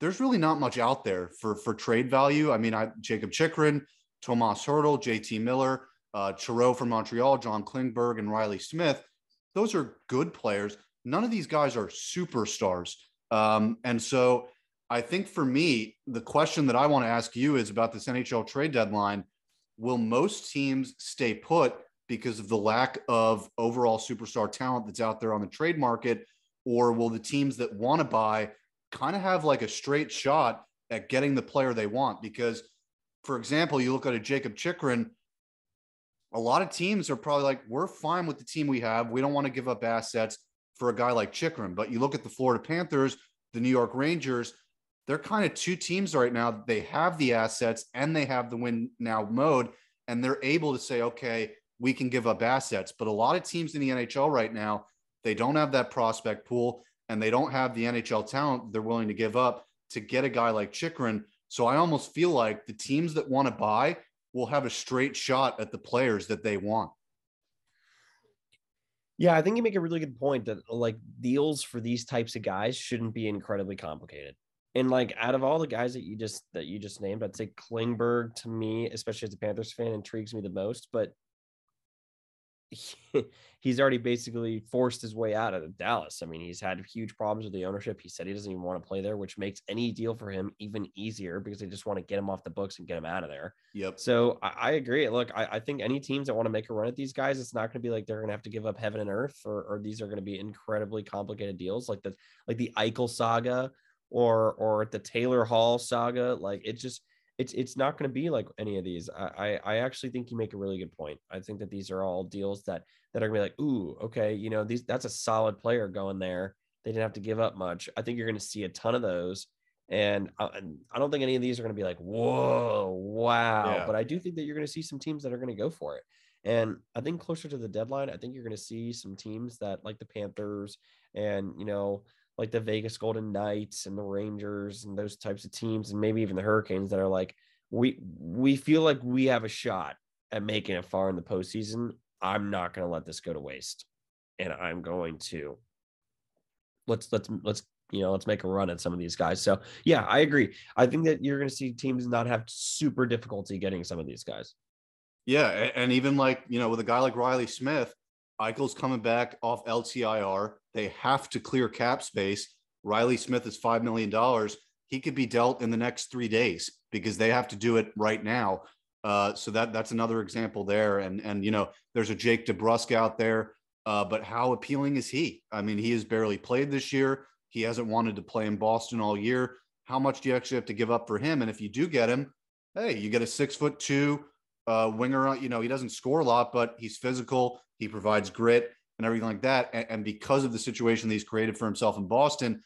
there's really not much out there for for trade value. I mean, I Jakob Chychrun, Tomas Hertl, JT Miller, uh, Chiarot from Montreal, John Klingberg, and Reilly Smith. Those are good players. None of these guys are superstars. Um, and so I think for me, the question that I want to ask you is about this NHL trade deadline. Will most teams stay put because of the lack of overall superstar talent that's out there on the trade market? Or will the teams that want to buy kind of have like a straight shot at getting the player they want? Because, for example, you look at a Jakob Chychrun, a lot of teams are probably like, we're fine with the team we have. We don't want to give up assets for a guy like Chychrun. But you look at the Florida Panthers, the New York Rangers, they're kind of two teams right now. They have the assets and they have the win now mode, and they're able to say, okay, we can give up assets. But a lot of teams in the NHL right now, they don't have that prospect pool and they don't have the NHL talent they're willing to give up to get a guy like Chychrun. So I almost feel like the teams that want to buy will have a straight shot at the players that they want. Yeah, I think you make a really good point that like deals for these types of guys shouldn't be incredibly complicated. And like out of all the guys that you just that you just named, I'd say Klingberg to me, especially as a Panthers fan, intrigues me the most. But he, <laughs> he's already basically forced his way out of Dallas. I mean, he's had huge problems with the ownership. He said he doesn't even want to play there, which makes any deal for him even easier because they just want to get him off the books and get him out of there. Yep. So I, I agree. Look, I, I, think any teams that want to make a run at these guys, it's not going to be like they're going to have to give up heaven and earth, or, or these are going to be incredibly complicated deals, like the like the Eichel saga, or or the Taylor Hall saga. Like it just it's it's not going to be like any of these. I, I actually think you make a really good point. I think that these are all deals that that are gonna be like, ooh, okay, you know, these that's a solid player going there. They didn't have to give up much. I think you're going to see a ton of those, and I, uh, I don't think any of these are going to be like, whoa, wow. Yeah. But I do think that you're going to see some teams that are going to go for it. And I think closer to the deadline, I think you're going to see some teams that like the Panthers and you know like the Vegas Golden Knights and the Rangers and those types of teams, and maybe even the Hurricanes that are like, we we feel like we have a shot at making it far in the postseason. I'm not going to let this go to waste, and I'm going to let's let's let's you know let's make a run at some of these guys. So yeah, I agree. I think that you're going to see teams not have super difficulty getting some of these guys. Yeah, and even like you know with a guy like Reilly Smith, Eichel's coming back off LTIR. They have to clear cap space. Reilly Smith is $5 million. He could be dealt in the next three days because they have to do it right now. Uh, so that that's another example there. And and you know, there's a Jake DeBrusk out there, uh, but how appealing is he? I mean, he has barely played this year. He hasn't wanted to play in Boston all year. How much do you actually have to give up for him? And if you do get him, hey, you get a six foot two uh, winger. You know, he doesn't score a lot, but he's physical. He provides grit and everything like that. And, and because of the situation that he's created for himself in Boston,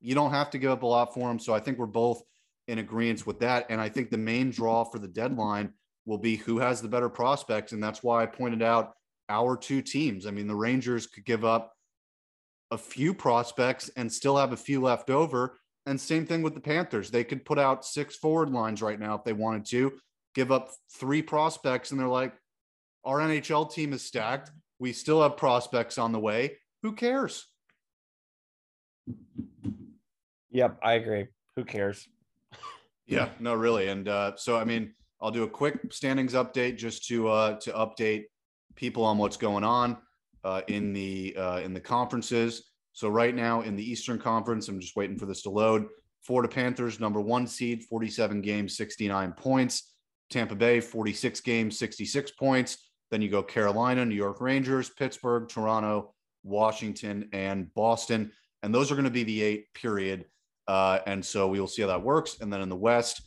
you don't have to give up a lot for him. So I think we're both in agreement with that. And I think the main draw for the deadline will be who has the better prospects. And that's why I pointed out our two teams. I mean, the Rangers could give up a few prospects and still have a few left over. And same thing with the Panthers. They could put out six forward lines right now if they wanted to, give up three prospects, and they're like, our NHL team is stacked. We still have prospects on the way. Who cares? Yep, I agree. Who cares? yeah, no, really. And uh, so, I mean, I'll do a quick standings update just to uh, to update people on what's going on uh, in the uh, in the conferences. So right now in the Eastern Conference, I'm just waiting for this to load. Florida Panthers, number one seed, 47 games, 69 points. Tampa Bay, 46 games, 66 points. Then you go Carolina, New York Rangers, Pittsburgh, Toronto, Washington, and Boston. And those are going to be the eight, period. Uh, and so we will see how that works. And then in the West,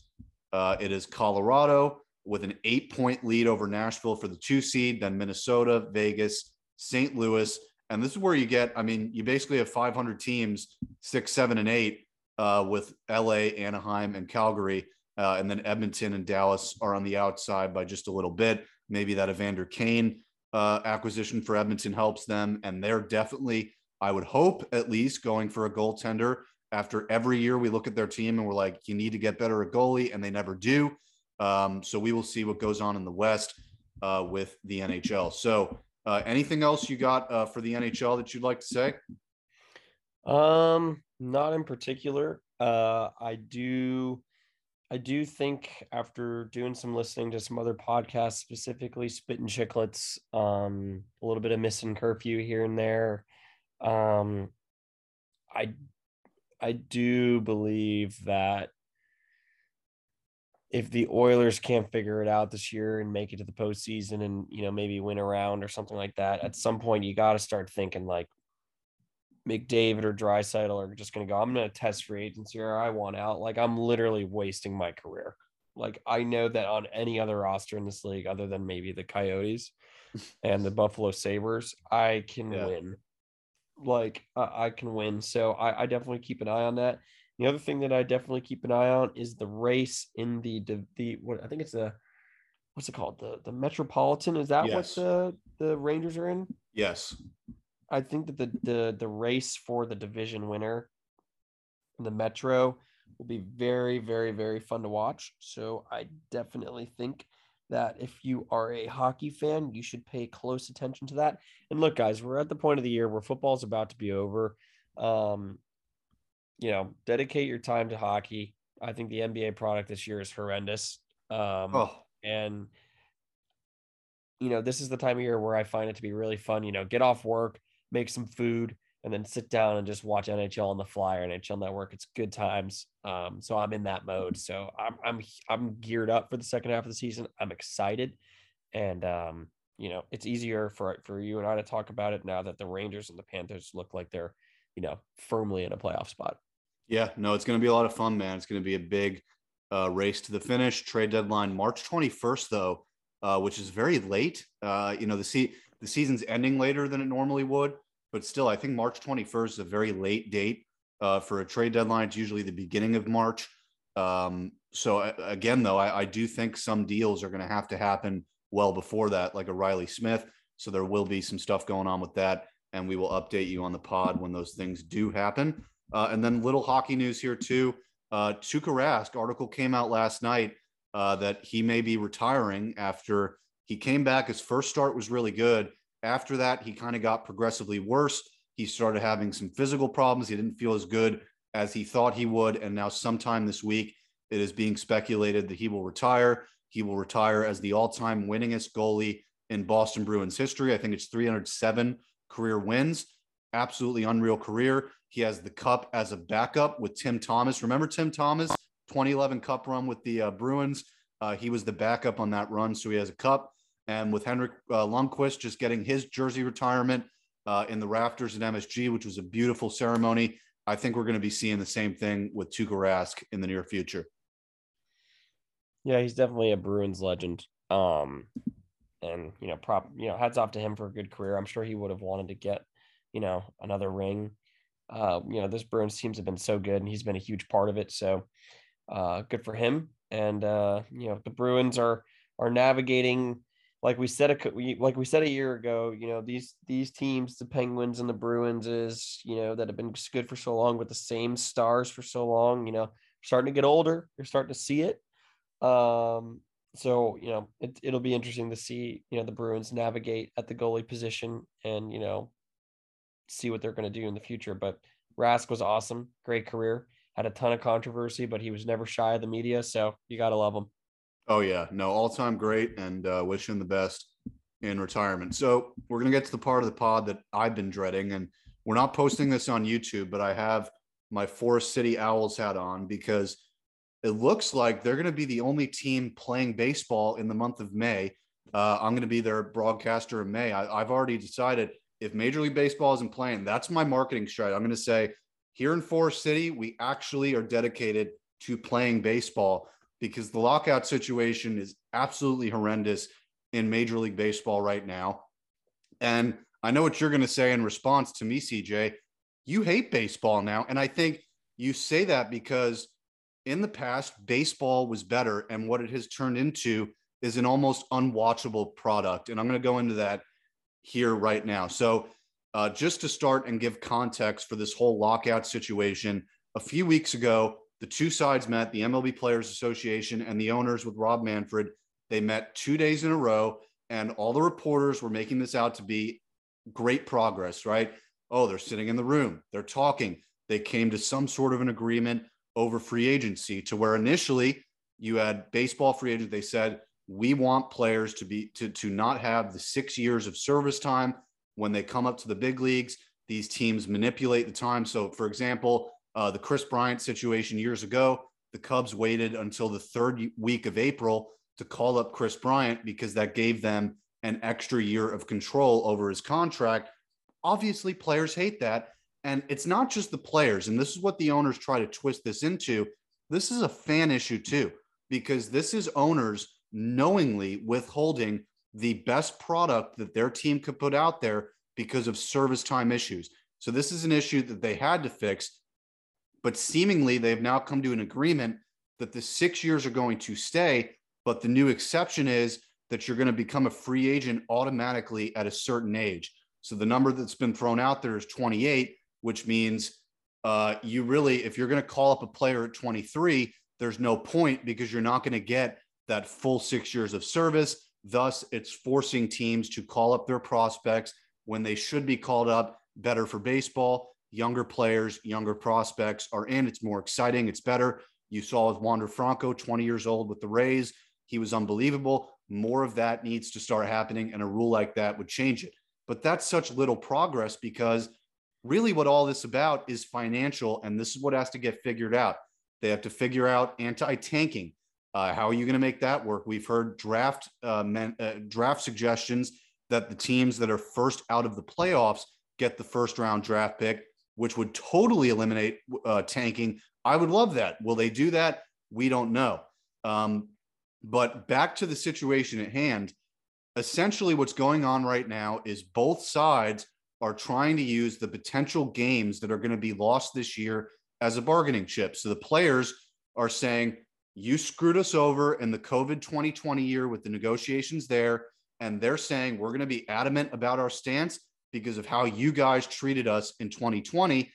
uh, it is Colorado with an eight point lead over Nashville for the two seed, then Minnesota, Vegas, St. Louis. And this is where you get, I mean, you basically have 500 teams, six, seven, and eight, uh, with LA, Anaheim, and Calgary. Uh, and then Edmonton and Dallas are on the outside by just a little bit. Maybe that Evander Kane uh, acquisition for Edmonton helps them. And they're definitely, I would hope, at least going for a goaltender. After every year, we look at their team and we're like, you need to get better at goalie, and they never do. Um, so we will see what goes on in the West uh, with the NHL. So, uh, anything else you got uh, for the NHL that you'd like to say? Um, not in particular. Uh, I do. I do think after doing some listening to some other podcasts, specifically Spittin' Chicklets, um, a little bit of missing curfew here and there. Um, I I do believe that if the Oilers can't figure it out this year and make it to the postseason and you know maybe win around or something like that, at some point you got to start thinking like McDavid or Draisaitl are just going to go. I'm going to test free agency or I want out. Like I'm literally wasting my career. Like I know that on any other roster in this league, other than maybe the Coyotes and the Buffalo Sabres, I can yeah. win. Like uh, I can win. So I, I definitely keep an eye on that. The other thing that I definitely keep an eye on is the race in the the what I think it's the, what's it called the the Metropolitan. Is that yes. what the the Rangers are in? Yes. I think that the the the race for the division winner, in the Metro, will be very very very fun to watch. So I definitely think that if you are a hockey fan, you should pay close attention to that. And look, guys, we're at the point of the year where football is about to be over. Um, you know, dedicate your time to hockey. I think the NBA product this year is horrendous. Um, oh. And, you know, this is the time of year where I find it to be really fun. You know, get off work, make some food, and then sit down and just watch NHL on the fly or NHL Network. It's good times. Um, so I'm in that mode. So I'm I'm I'm geared up for the second half of the season. I'm excited, and um, you know, it's easier for for you and I to talk about it now that the Rangers and the Panthers look like they're you know firmly in a playoff spot. Yeah, no, it's going to be a lot of fun, man. It's going to be a big uh, race to the finish. Trade deadline March 21st, though, uh, which is very late. Uh, you know, the se- the season's ending later than it normally would, but still, I think March 21st is a very late date uh, for a trade deadline. It's usually the beginning of March. Um, so again, though, I, I do think some deals are going to have to happen well before that, like a Reilly Smith. So there will be some stuff going on with that, and we will update you on the pod when those things do happen. Uh, and then little hockey news here too. Uh, Tuukka Rask article came out last night uh, that he may be retiring after he came back. His first start was really good. After that, he kind of got progressively worse. He started having some physical problems. He didn't feel as good as he thought he would. And now, sometime this week, it is being speculated that he will retire. He will retire as the all time winningest goalie in Boston Bruins history. I think it's 307 career wins. Absolutely unreal career. He has the cup as a backup with Tim Thomas. Remember Tim Thomas, 2011 Cup run with the uh, Bruins. Uh, he was the backup on that run, so he has a cup. And with Henrik uh, Lundqvist just getting his jersey retirement uh, in the rafters at MSG, which was a beautiful ceremony, I think we're going to be seeing the same thing with Tuukka Rask in the near future. Yeah, he's definitely a Bruins legend. Um, and you know, prop, you know, hats off to him for a good career. I'm sure he would have wanted to get, you know, another ring uh, you know, this Bruins teams have been so good, and he's been a huge part of it. So uh, good for him. And uh, you know, the Bruins are are navigating like we said a like we said a year ago. You know, these these teams, the Penguins and the Bruins, is you know that have been good for so long with the same stars for so long. You know, starting to get older. You're starting to see it. Um, so you know it, it'll be interesting to see you know the Bruins navigate at the goalie position and you know see what they're going to do in the future. But Rask was awesome, great career, had a ton of controversy, but he was never shy of the media. So you got to love him. Oh, yeah. No, all time great and uh, wish him the best in retirement. So we're to get to the part of the pod that I've been dreading. And we're not posting this on YouTube, but I have my Forest City Owls hat on because it looks like they're to be the only team playing baseball in the month of May. Uh, I'm to be their broadcaster in May. I, I've already decided if Major League Baseball isn't playing, that's my marketing strategy. I'm to say here in Forest City, we actually are dedicated to playing baseball because the lockout situation is absolutely horrendous in Major League Baseball right now. And I know what you're going to say in response to me, CJ. You hate baseball now. And I think you say that because in the past, baseball was better. And what it has turned into is an almost unwatchable product. And I'm going to go into that here right now. So, uh, just to start and give context for this whole lockout situation, a few weeks ago, the two sides met, the MLB Players Association and the owners with Rob Manfred. They met two days in a row, and all the reporters were making this out to be great progress, right? Oh, they're sitting in the room, they're talking. They came to some sort of an agreement over free agency to where initially you had baseball free agents. They said, we want players to be to, to not have the six years of service time when they come up to the big leagues. These teams manipulate the time. So, for example, uh, the Kris Bryant situation years ago, the Cubs waited until the third week of April to call up Kris Bryant because that gave them an extra year of control over his contract. Obviously, players hate that. And it's not just the players. And this is what the owners try to twist this into. This is a fan issue too, because this is owners knowingly withholding the best product that their team could put out there because of service time issues. So this is an issue that they had to fix, but seemingly they've now come to an agreement that the six years are going to stay. But the new exception is that you're going to become a free agent automatically at a certain age. So the number that's been thrown out there is 28, which means uh, you really, if you're going to call up a player at 23, there's no point because you're not going to get that full six years of service. Thus, it's forcing teams to call up their prospects when they should be called up. Better for baseball. Younger players, younger prospects are in. It's more exciting. It's better. You saw with Wander Franco, 20 years old with the Rays. He was unbelievable. More of that needs to start happening, and a rule like that would change it. But that's such little progress because really what all this about is financial, and this is what has to get figured out. They have to figure out anti tanking. Uh, how are you going to make that work? We've heard draft uh, men, uh, draft suggestions that the teams that are first out of the playoffs get the first round draft pick, which would totally eliminate uh, tanking. I would love that. Will they do that? We don't know. Um, but back to the situation at hand. Essentially, what's going on right now is both sides are trying to use the potential games that are going to be lost this year as a bargaining chip. So the players are saying, you screwed us over in the COVID 2020 year with the negotiations there. And they're saying we're going to be adamant about our stance because of how you guys treated us in 2020.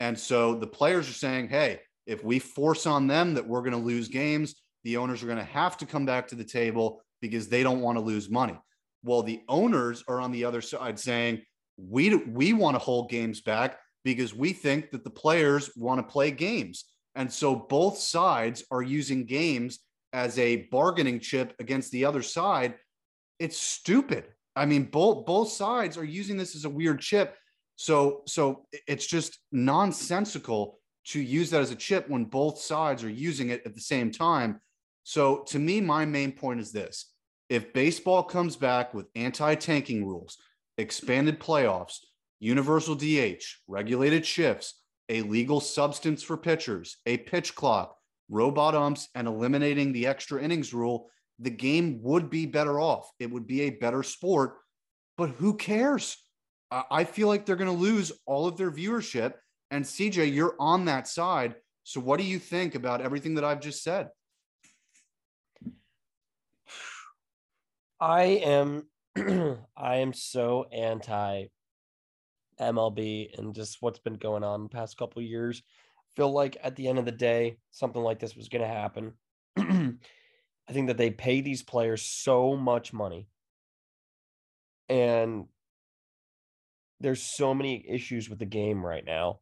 And so the players are saying, hey, if we force on them that we're going to lose games, the owners are going to have to come back to the table because they don't want to lose money. Well, the owners are on the other side saying, we, we want to hold games back because we think that the players want to play games. And so both sides are using games as a bargaining chip against the other side. It's stupid. I mean, both both sides are using this as a weird chip. So so it's just nonsensical to use that as a chip when both sides are using it at the same time. So to me, my main point is this. If baseball comes back with anti-tanking rules, expanded playoffs, universal DH, regulated shifts, a legal substance for pitchers, a pitch clock, robot umps, and eliminating the extra innings rule, the game would be better off. It would be a better sport, but who cares? I feel like they're going to lose all of their viewership. And CJ, you're on that side. So, what do you think about everything that I've just said? I am, <clears throat> I am so anti MLB and just what's been going on the past couple years. Feel like at the end of the day, something like this was going to happen. <clears throat> I think that they pay these players so much money. And there's so many issues with the game right now.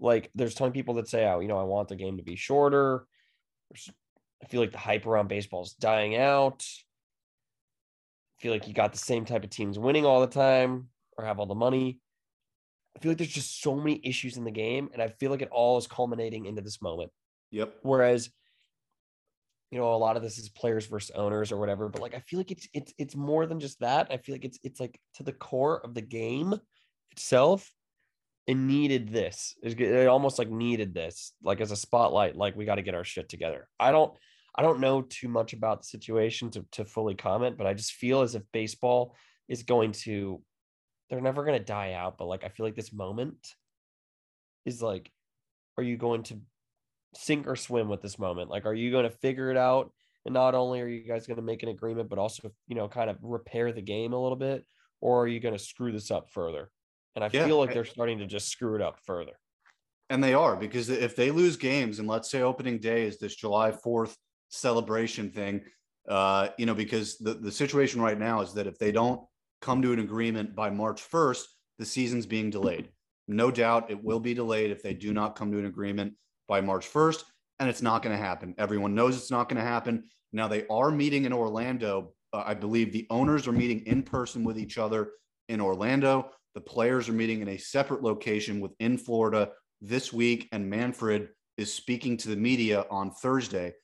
Like there's ton of people that say, "Oh, you know, I want the game to be shorter." I feel like the hype around baseball is dying out. I feel like you got the same type of teams winning all the time or have all the money. I feel like there's just so many issues in the game, and I feel like it all is culminating into this moment. Yep. Whereas you know, a lot of this is players versus owners or whatever, but like I feel like it's it's it's more than just that. I feel like it's it's like to the core of the game itself. It needed this. It almost like needed this, like as a spotlight. Like we got to get our shit together. I don't, I don't know too much about the situation to to fully comment, but I just feel as if baseball is going to, they're never going to die out. But like I feel like this moment is like, are you going to sink or swim with this moment? Like, are you going to figure it out? And not only are you guys going to make an agreement, but also, you know, kind of repair the game a little bit, or are you going to screw this up further? And I yeah. feel like they're starting to just screw it up further. And they are because if they lose games, and let's say opening day is this July 4th celebration thing, uh, you know, because the, the situation right now is that if they don't come to an agreement by March 1st, the season's being delayed. No doubt it will be delayed if they do not come to an agreement by March 1st, and it's not going to happen. Everyone knows it's not going to happen. Now, they are meeting in Orlando. Uh, I believe the owners are meeting in person with each other in Orlando. The players are meeting in a separate location within Florida this week, and Manfred is speaking to the media on Thursday.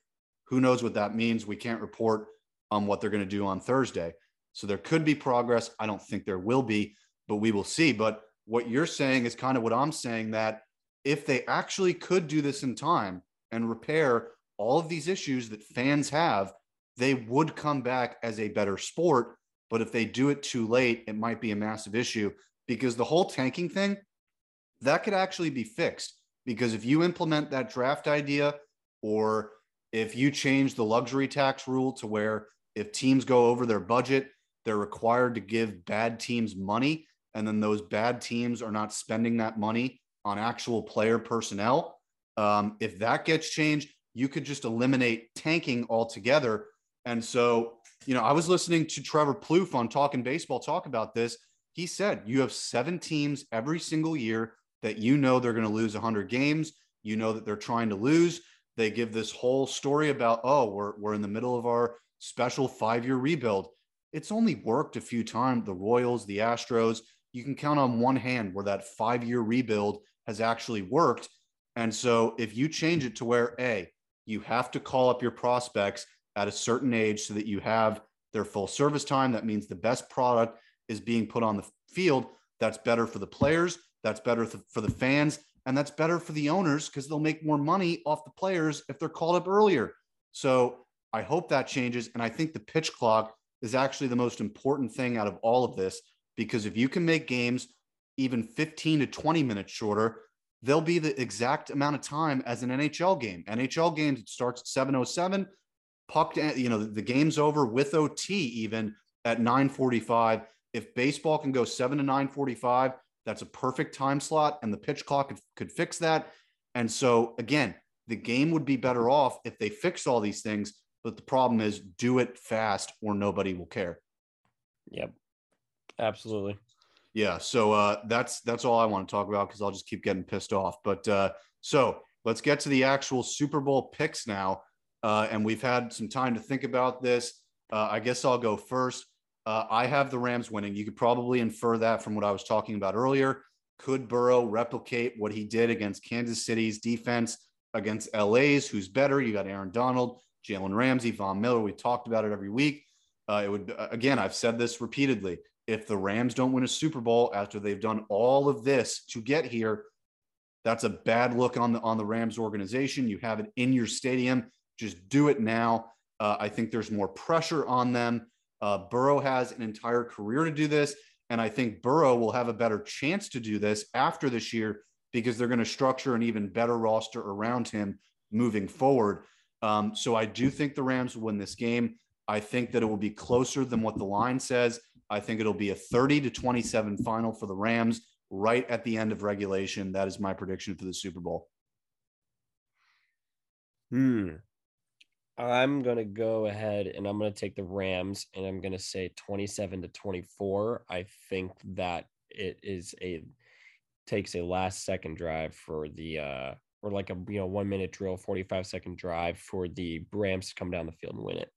Who knows what that means? We can't report on what they're going to do on Thursday. So there could be progress. I don't think there will be, but we will see. But what you're saying is kind of what I'm saying that if they actually could do this in time and repair all of these issues that fans have, they would come back as a better sport. But if they do it too late, it might be a massive issue because the whole tanking thing that could actually be fixed. Because if you implement that draft idea, or if you change the luxury tax rule to where if teams go over their budget, they're required to give bad teams money, and then those bad teams are not spending that money on actual player personnel. Um, if that gets changed, you could just eliminate tanking altogether. And so, you know, I was listening to Trevor Plouffe on Talking Baseball talk about this. He said you have seven teams every single year that you know they're going to lose 100 games. You know that they're trying to lose. They give this whole story about, oh, we're, we're in the middle of our special five year rebuild. It's only worked a few times. The Royals, the Astros, you can count on one hand where that five year rebuild has actually worked. And so if you change it to where A, you have to call up your prospects at a certain age so that you have their full service time, that means the best product is being put on the field. That's better for the players, that's better for the fans, and that's better for the owners because they'll make more money off the players if they're called up earlier. So I hope that changes. And I think the pitch clock is actually the most important thing out of all of this because if you can make games even 15 to 20 minutes shorter, they'll be the exact amount of time as an NHL game. NHL games it starts at 707, puck, you know, the game's over with OT even at 945. If baseball can go 7 to 945, that's a perfect time slot and the pitch clock could, could fix that. And so again, the game would be better off if they fix all these things, but the problem is do it fast or nobody will care. Yep. Absolutely. Yeah, so uh, that's that's all I want to talk about because I'll just keep getting pissed off. But uh, so let's get to the actual Super Bowl picks now, uh, and we've had some time to think about this. Uh, I guess I'll go first. Uh, I have the Rams winning. You could probably infer that from what I was talking about earlier. Could Burrow replicate what he did against Kansas City's defense against LA's? Who's better? You got Aaron Donald, Jalen Ramsey, Von Miller. We talked about it every week. Uh, it would again. I've said this repeatedly if the Rams don't win a Super Bowl after they've done all of this to get here, that's a bad look on the on the Rams organization. You have it in your stadium. Just do it now. Uh, I think there's more pressure on them. Uh, Burrow has an entire career to do this, and I think Burrow will have a better chance to do this after this year because they're going to structure an even better roster around him moving forward. Um, so I do think the Rams will win this game. I think that it will be closer than what the line says. I think it'll be a 30 to 27 final for the Rams right at the end of regulation. That is my prediction for the Super Bowl. Hmm. I'm going to go ahead and I'm going to take the Rams and I'm going to say 27 to 24. I think that it is a takes a last second drive for the uh or like a you know 1 minute drill 45 second drive for the Rams to come down the field and win it.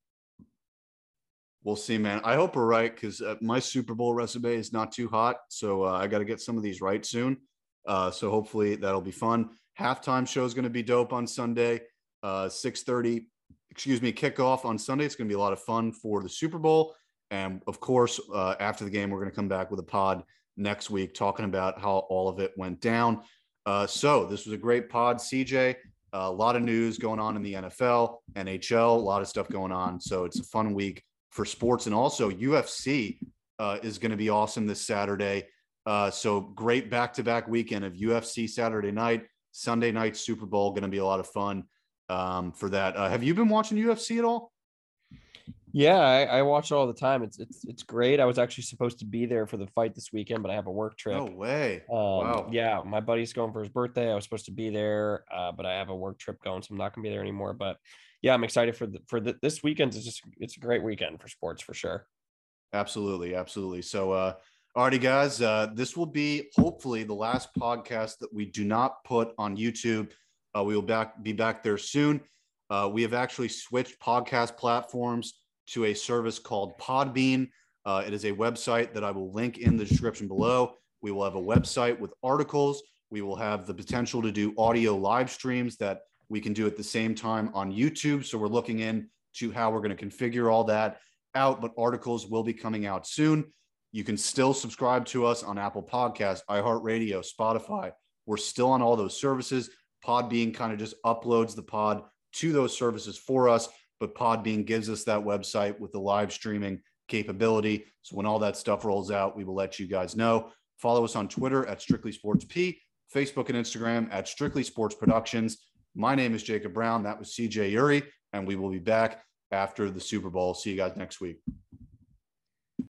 We'll see, man. I hope we're right because uh, my Super Bowl resume is not too hot. So uh, I got to get some of these right soon. Uh, so hopefully that'll be fun. Halftime show is going to be dope on Sunday, uh, 6.30 excuse me, kickoff on Sunday. It's going to be a lot of fun for the Super Bowl. And of course, uh, after the game, we're going to come back with a pod next week talking about how all of it went down. Uh, so this was a great pod, CJ. a lot of news going on in the NFL, NHL, a lot of stuff going on. So it's a fun week for sports, and also UFC uh, is going to be awesome this Saturday. Uh, so great back-to-back weekend of UFC Saturday night, Sunday night Super Bowl. Going to be a lot of fun um, for that. Uh, have you been watching UFC at all? Yeah, I, I, watch it all the time. It's it's it's great. I was actually supposed to be there for the fight this weekend, but I have a work trip. No way. Um, wow. Yeah, my buddy's going for his birthday. I was supposed to be there, uh, but I have a work trip going, so I'm not going to be there anymore. But yeah, I'm excited for the, for the, this weekend. It's just it's a great weekend for sports for sure. Absolutely, absolutely. So, uh, alrighty, guys, uh, this will be hopefully the last podcast that we do not put on YouTube. Uh, we will back be back there soon. Uh, we have actually switched podcast platforms to a service called Podbean. Uh, it is a website that I will link in the description below. We will have a website with articles. We will have the potential to do audio live streams that we can do at the same time on YouTube. So we're looking in to how we're going to configure all that out, but articles will be coming out soon. You can still subscribe to us on Apple Podcasts, iHeartRadio, Spotify. We're still on all those services. Podbean kind of just uploads the pod to those services for us, but Podbean gives us that website with the live streaming capability. So when all that stuff rolls out, we will let you guys know. Follow us on Twitter at Strictly Sports P, Facebook and Instagram at Strictly Sports Productions. My name is Jacob Browne. That was CJ Uri, and we will be back after the Super Bowl. See you guys next week.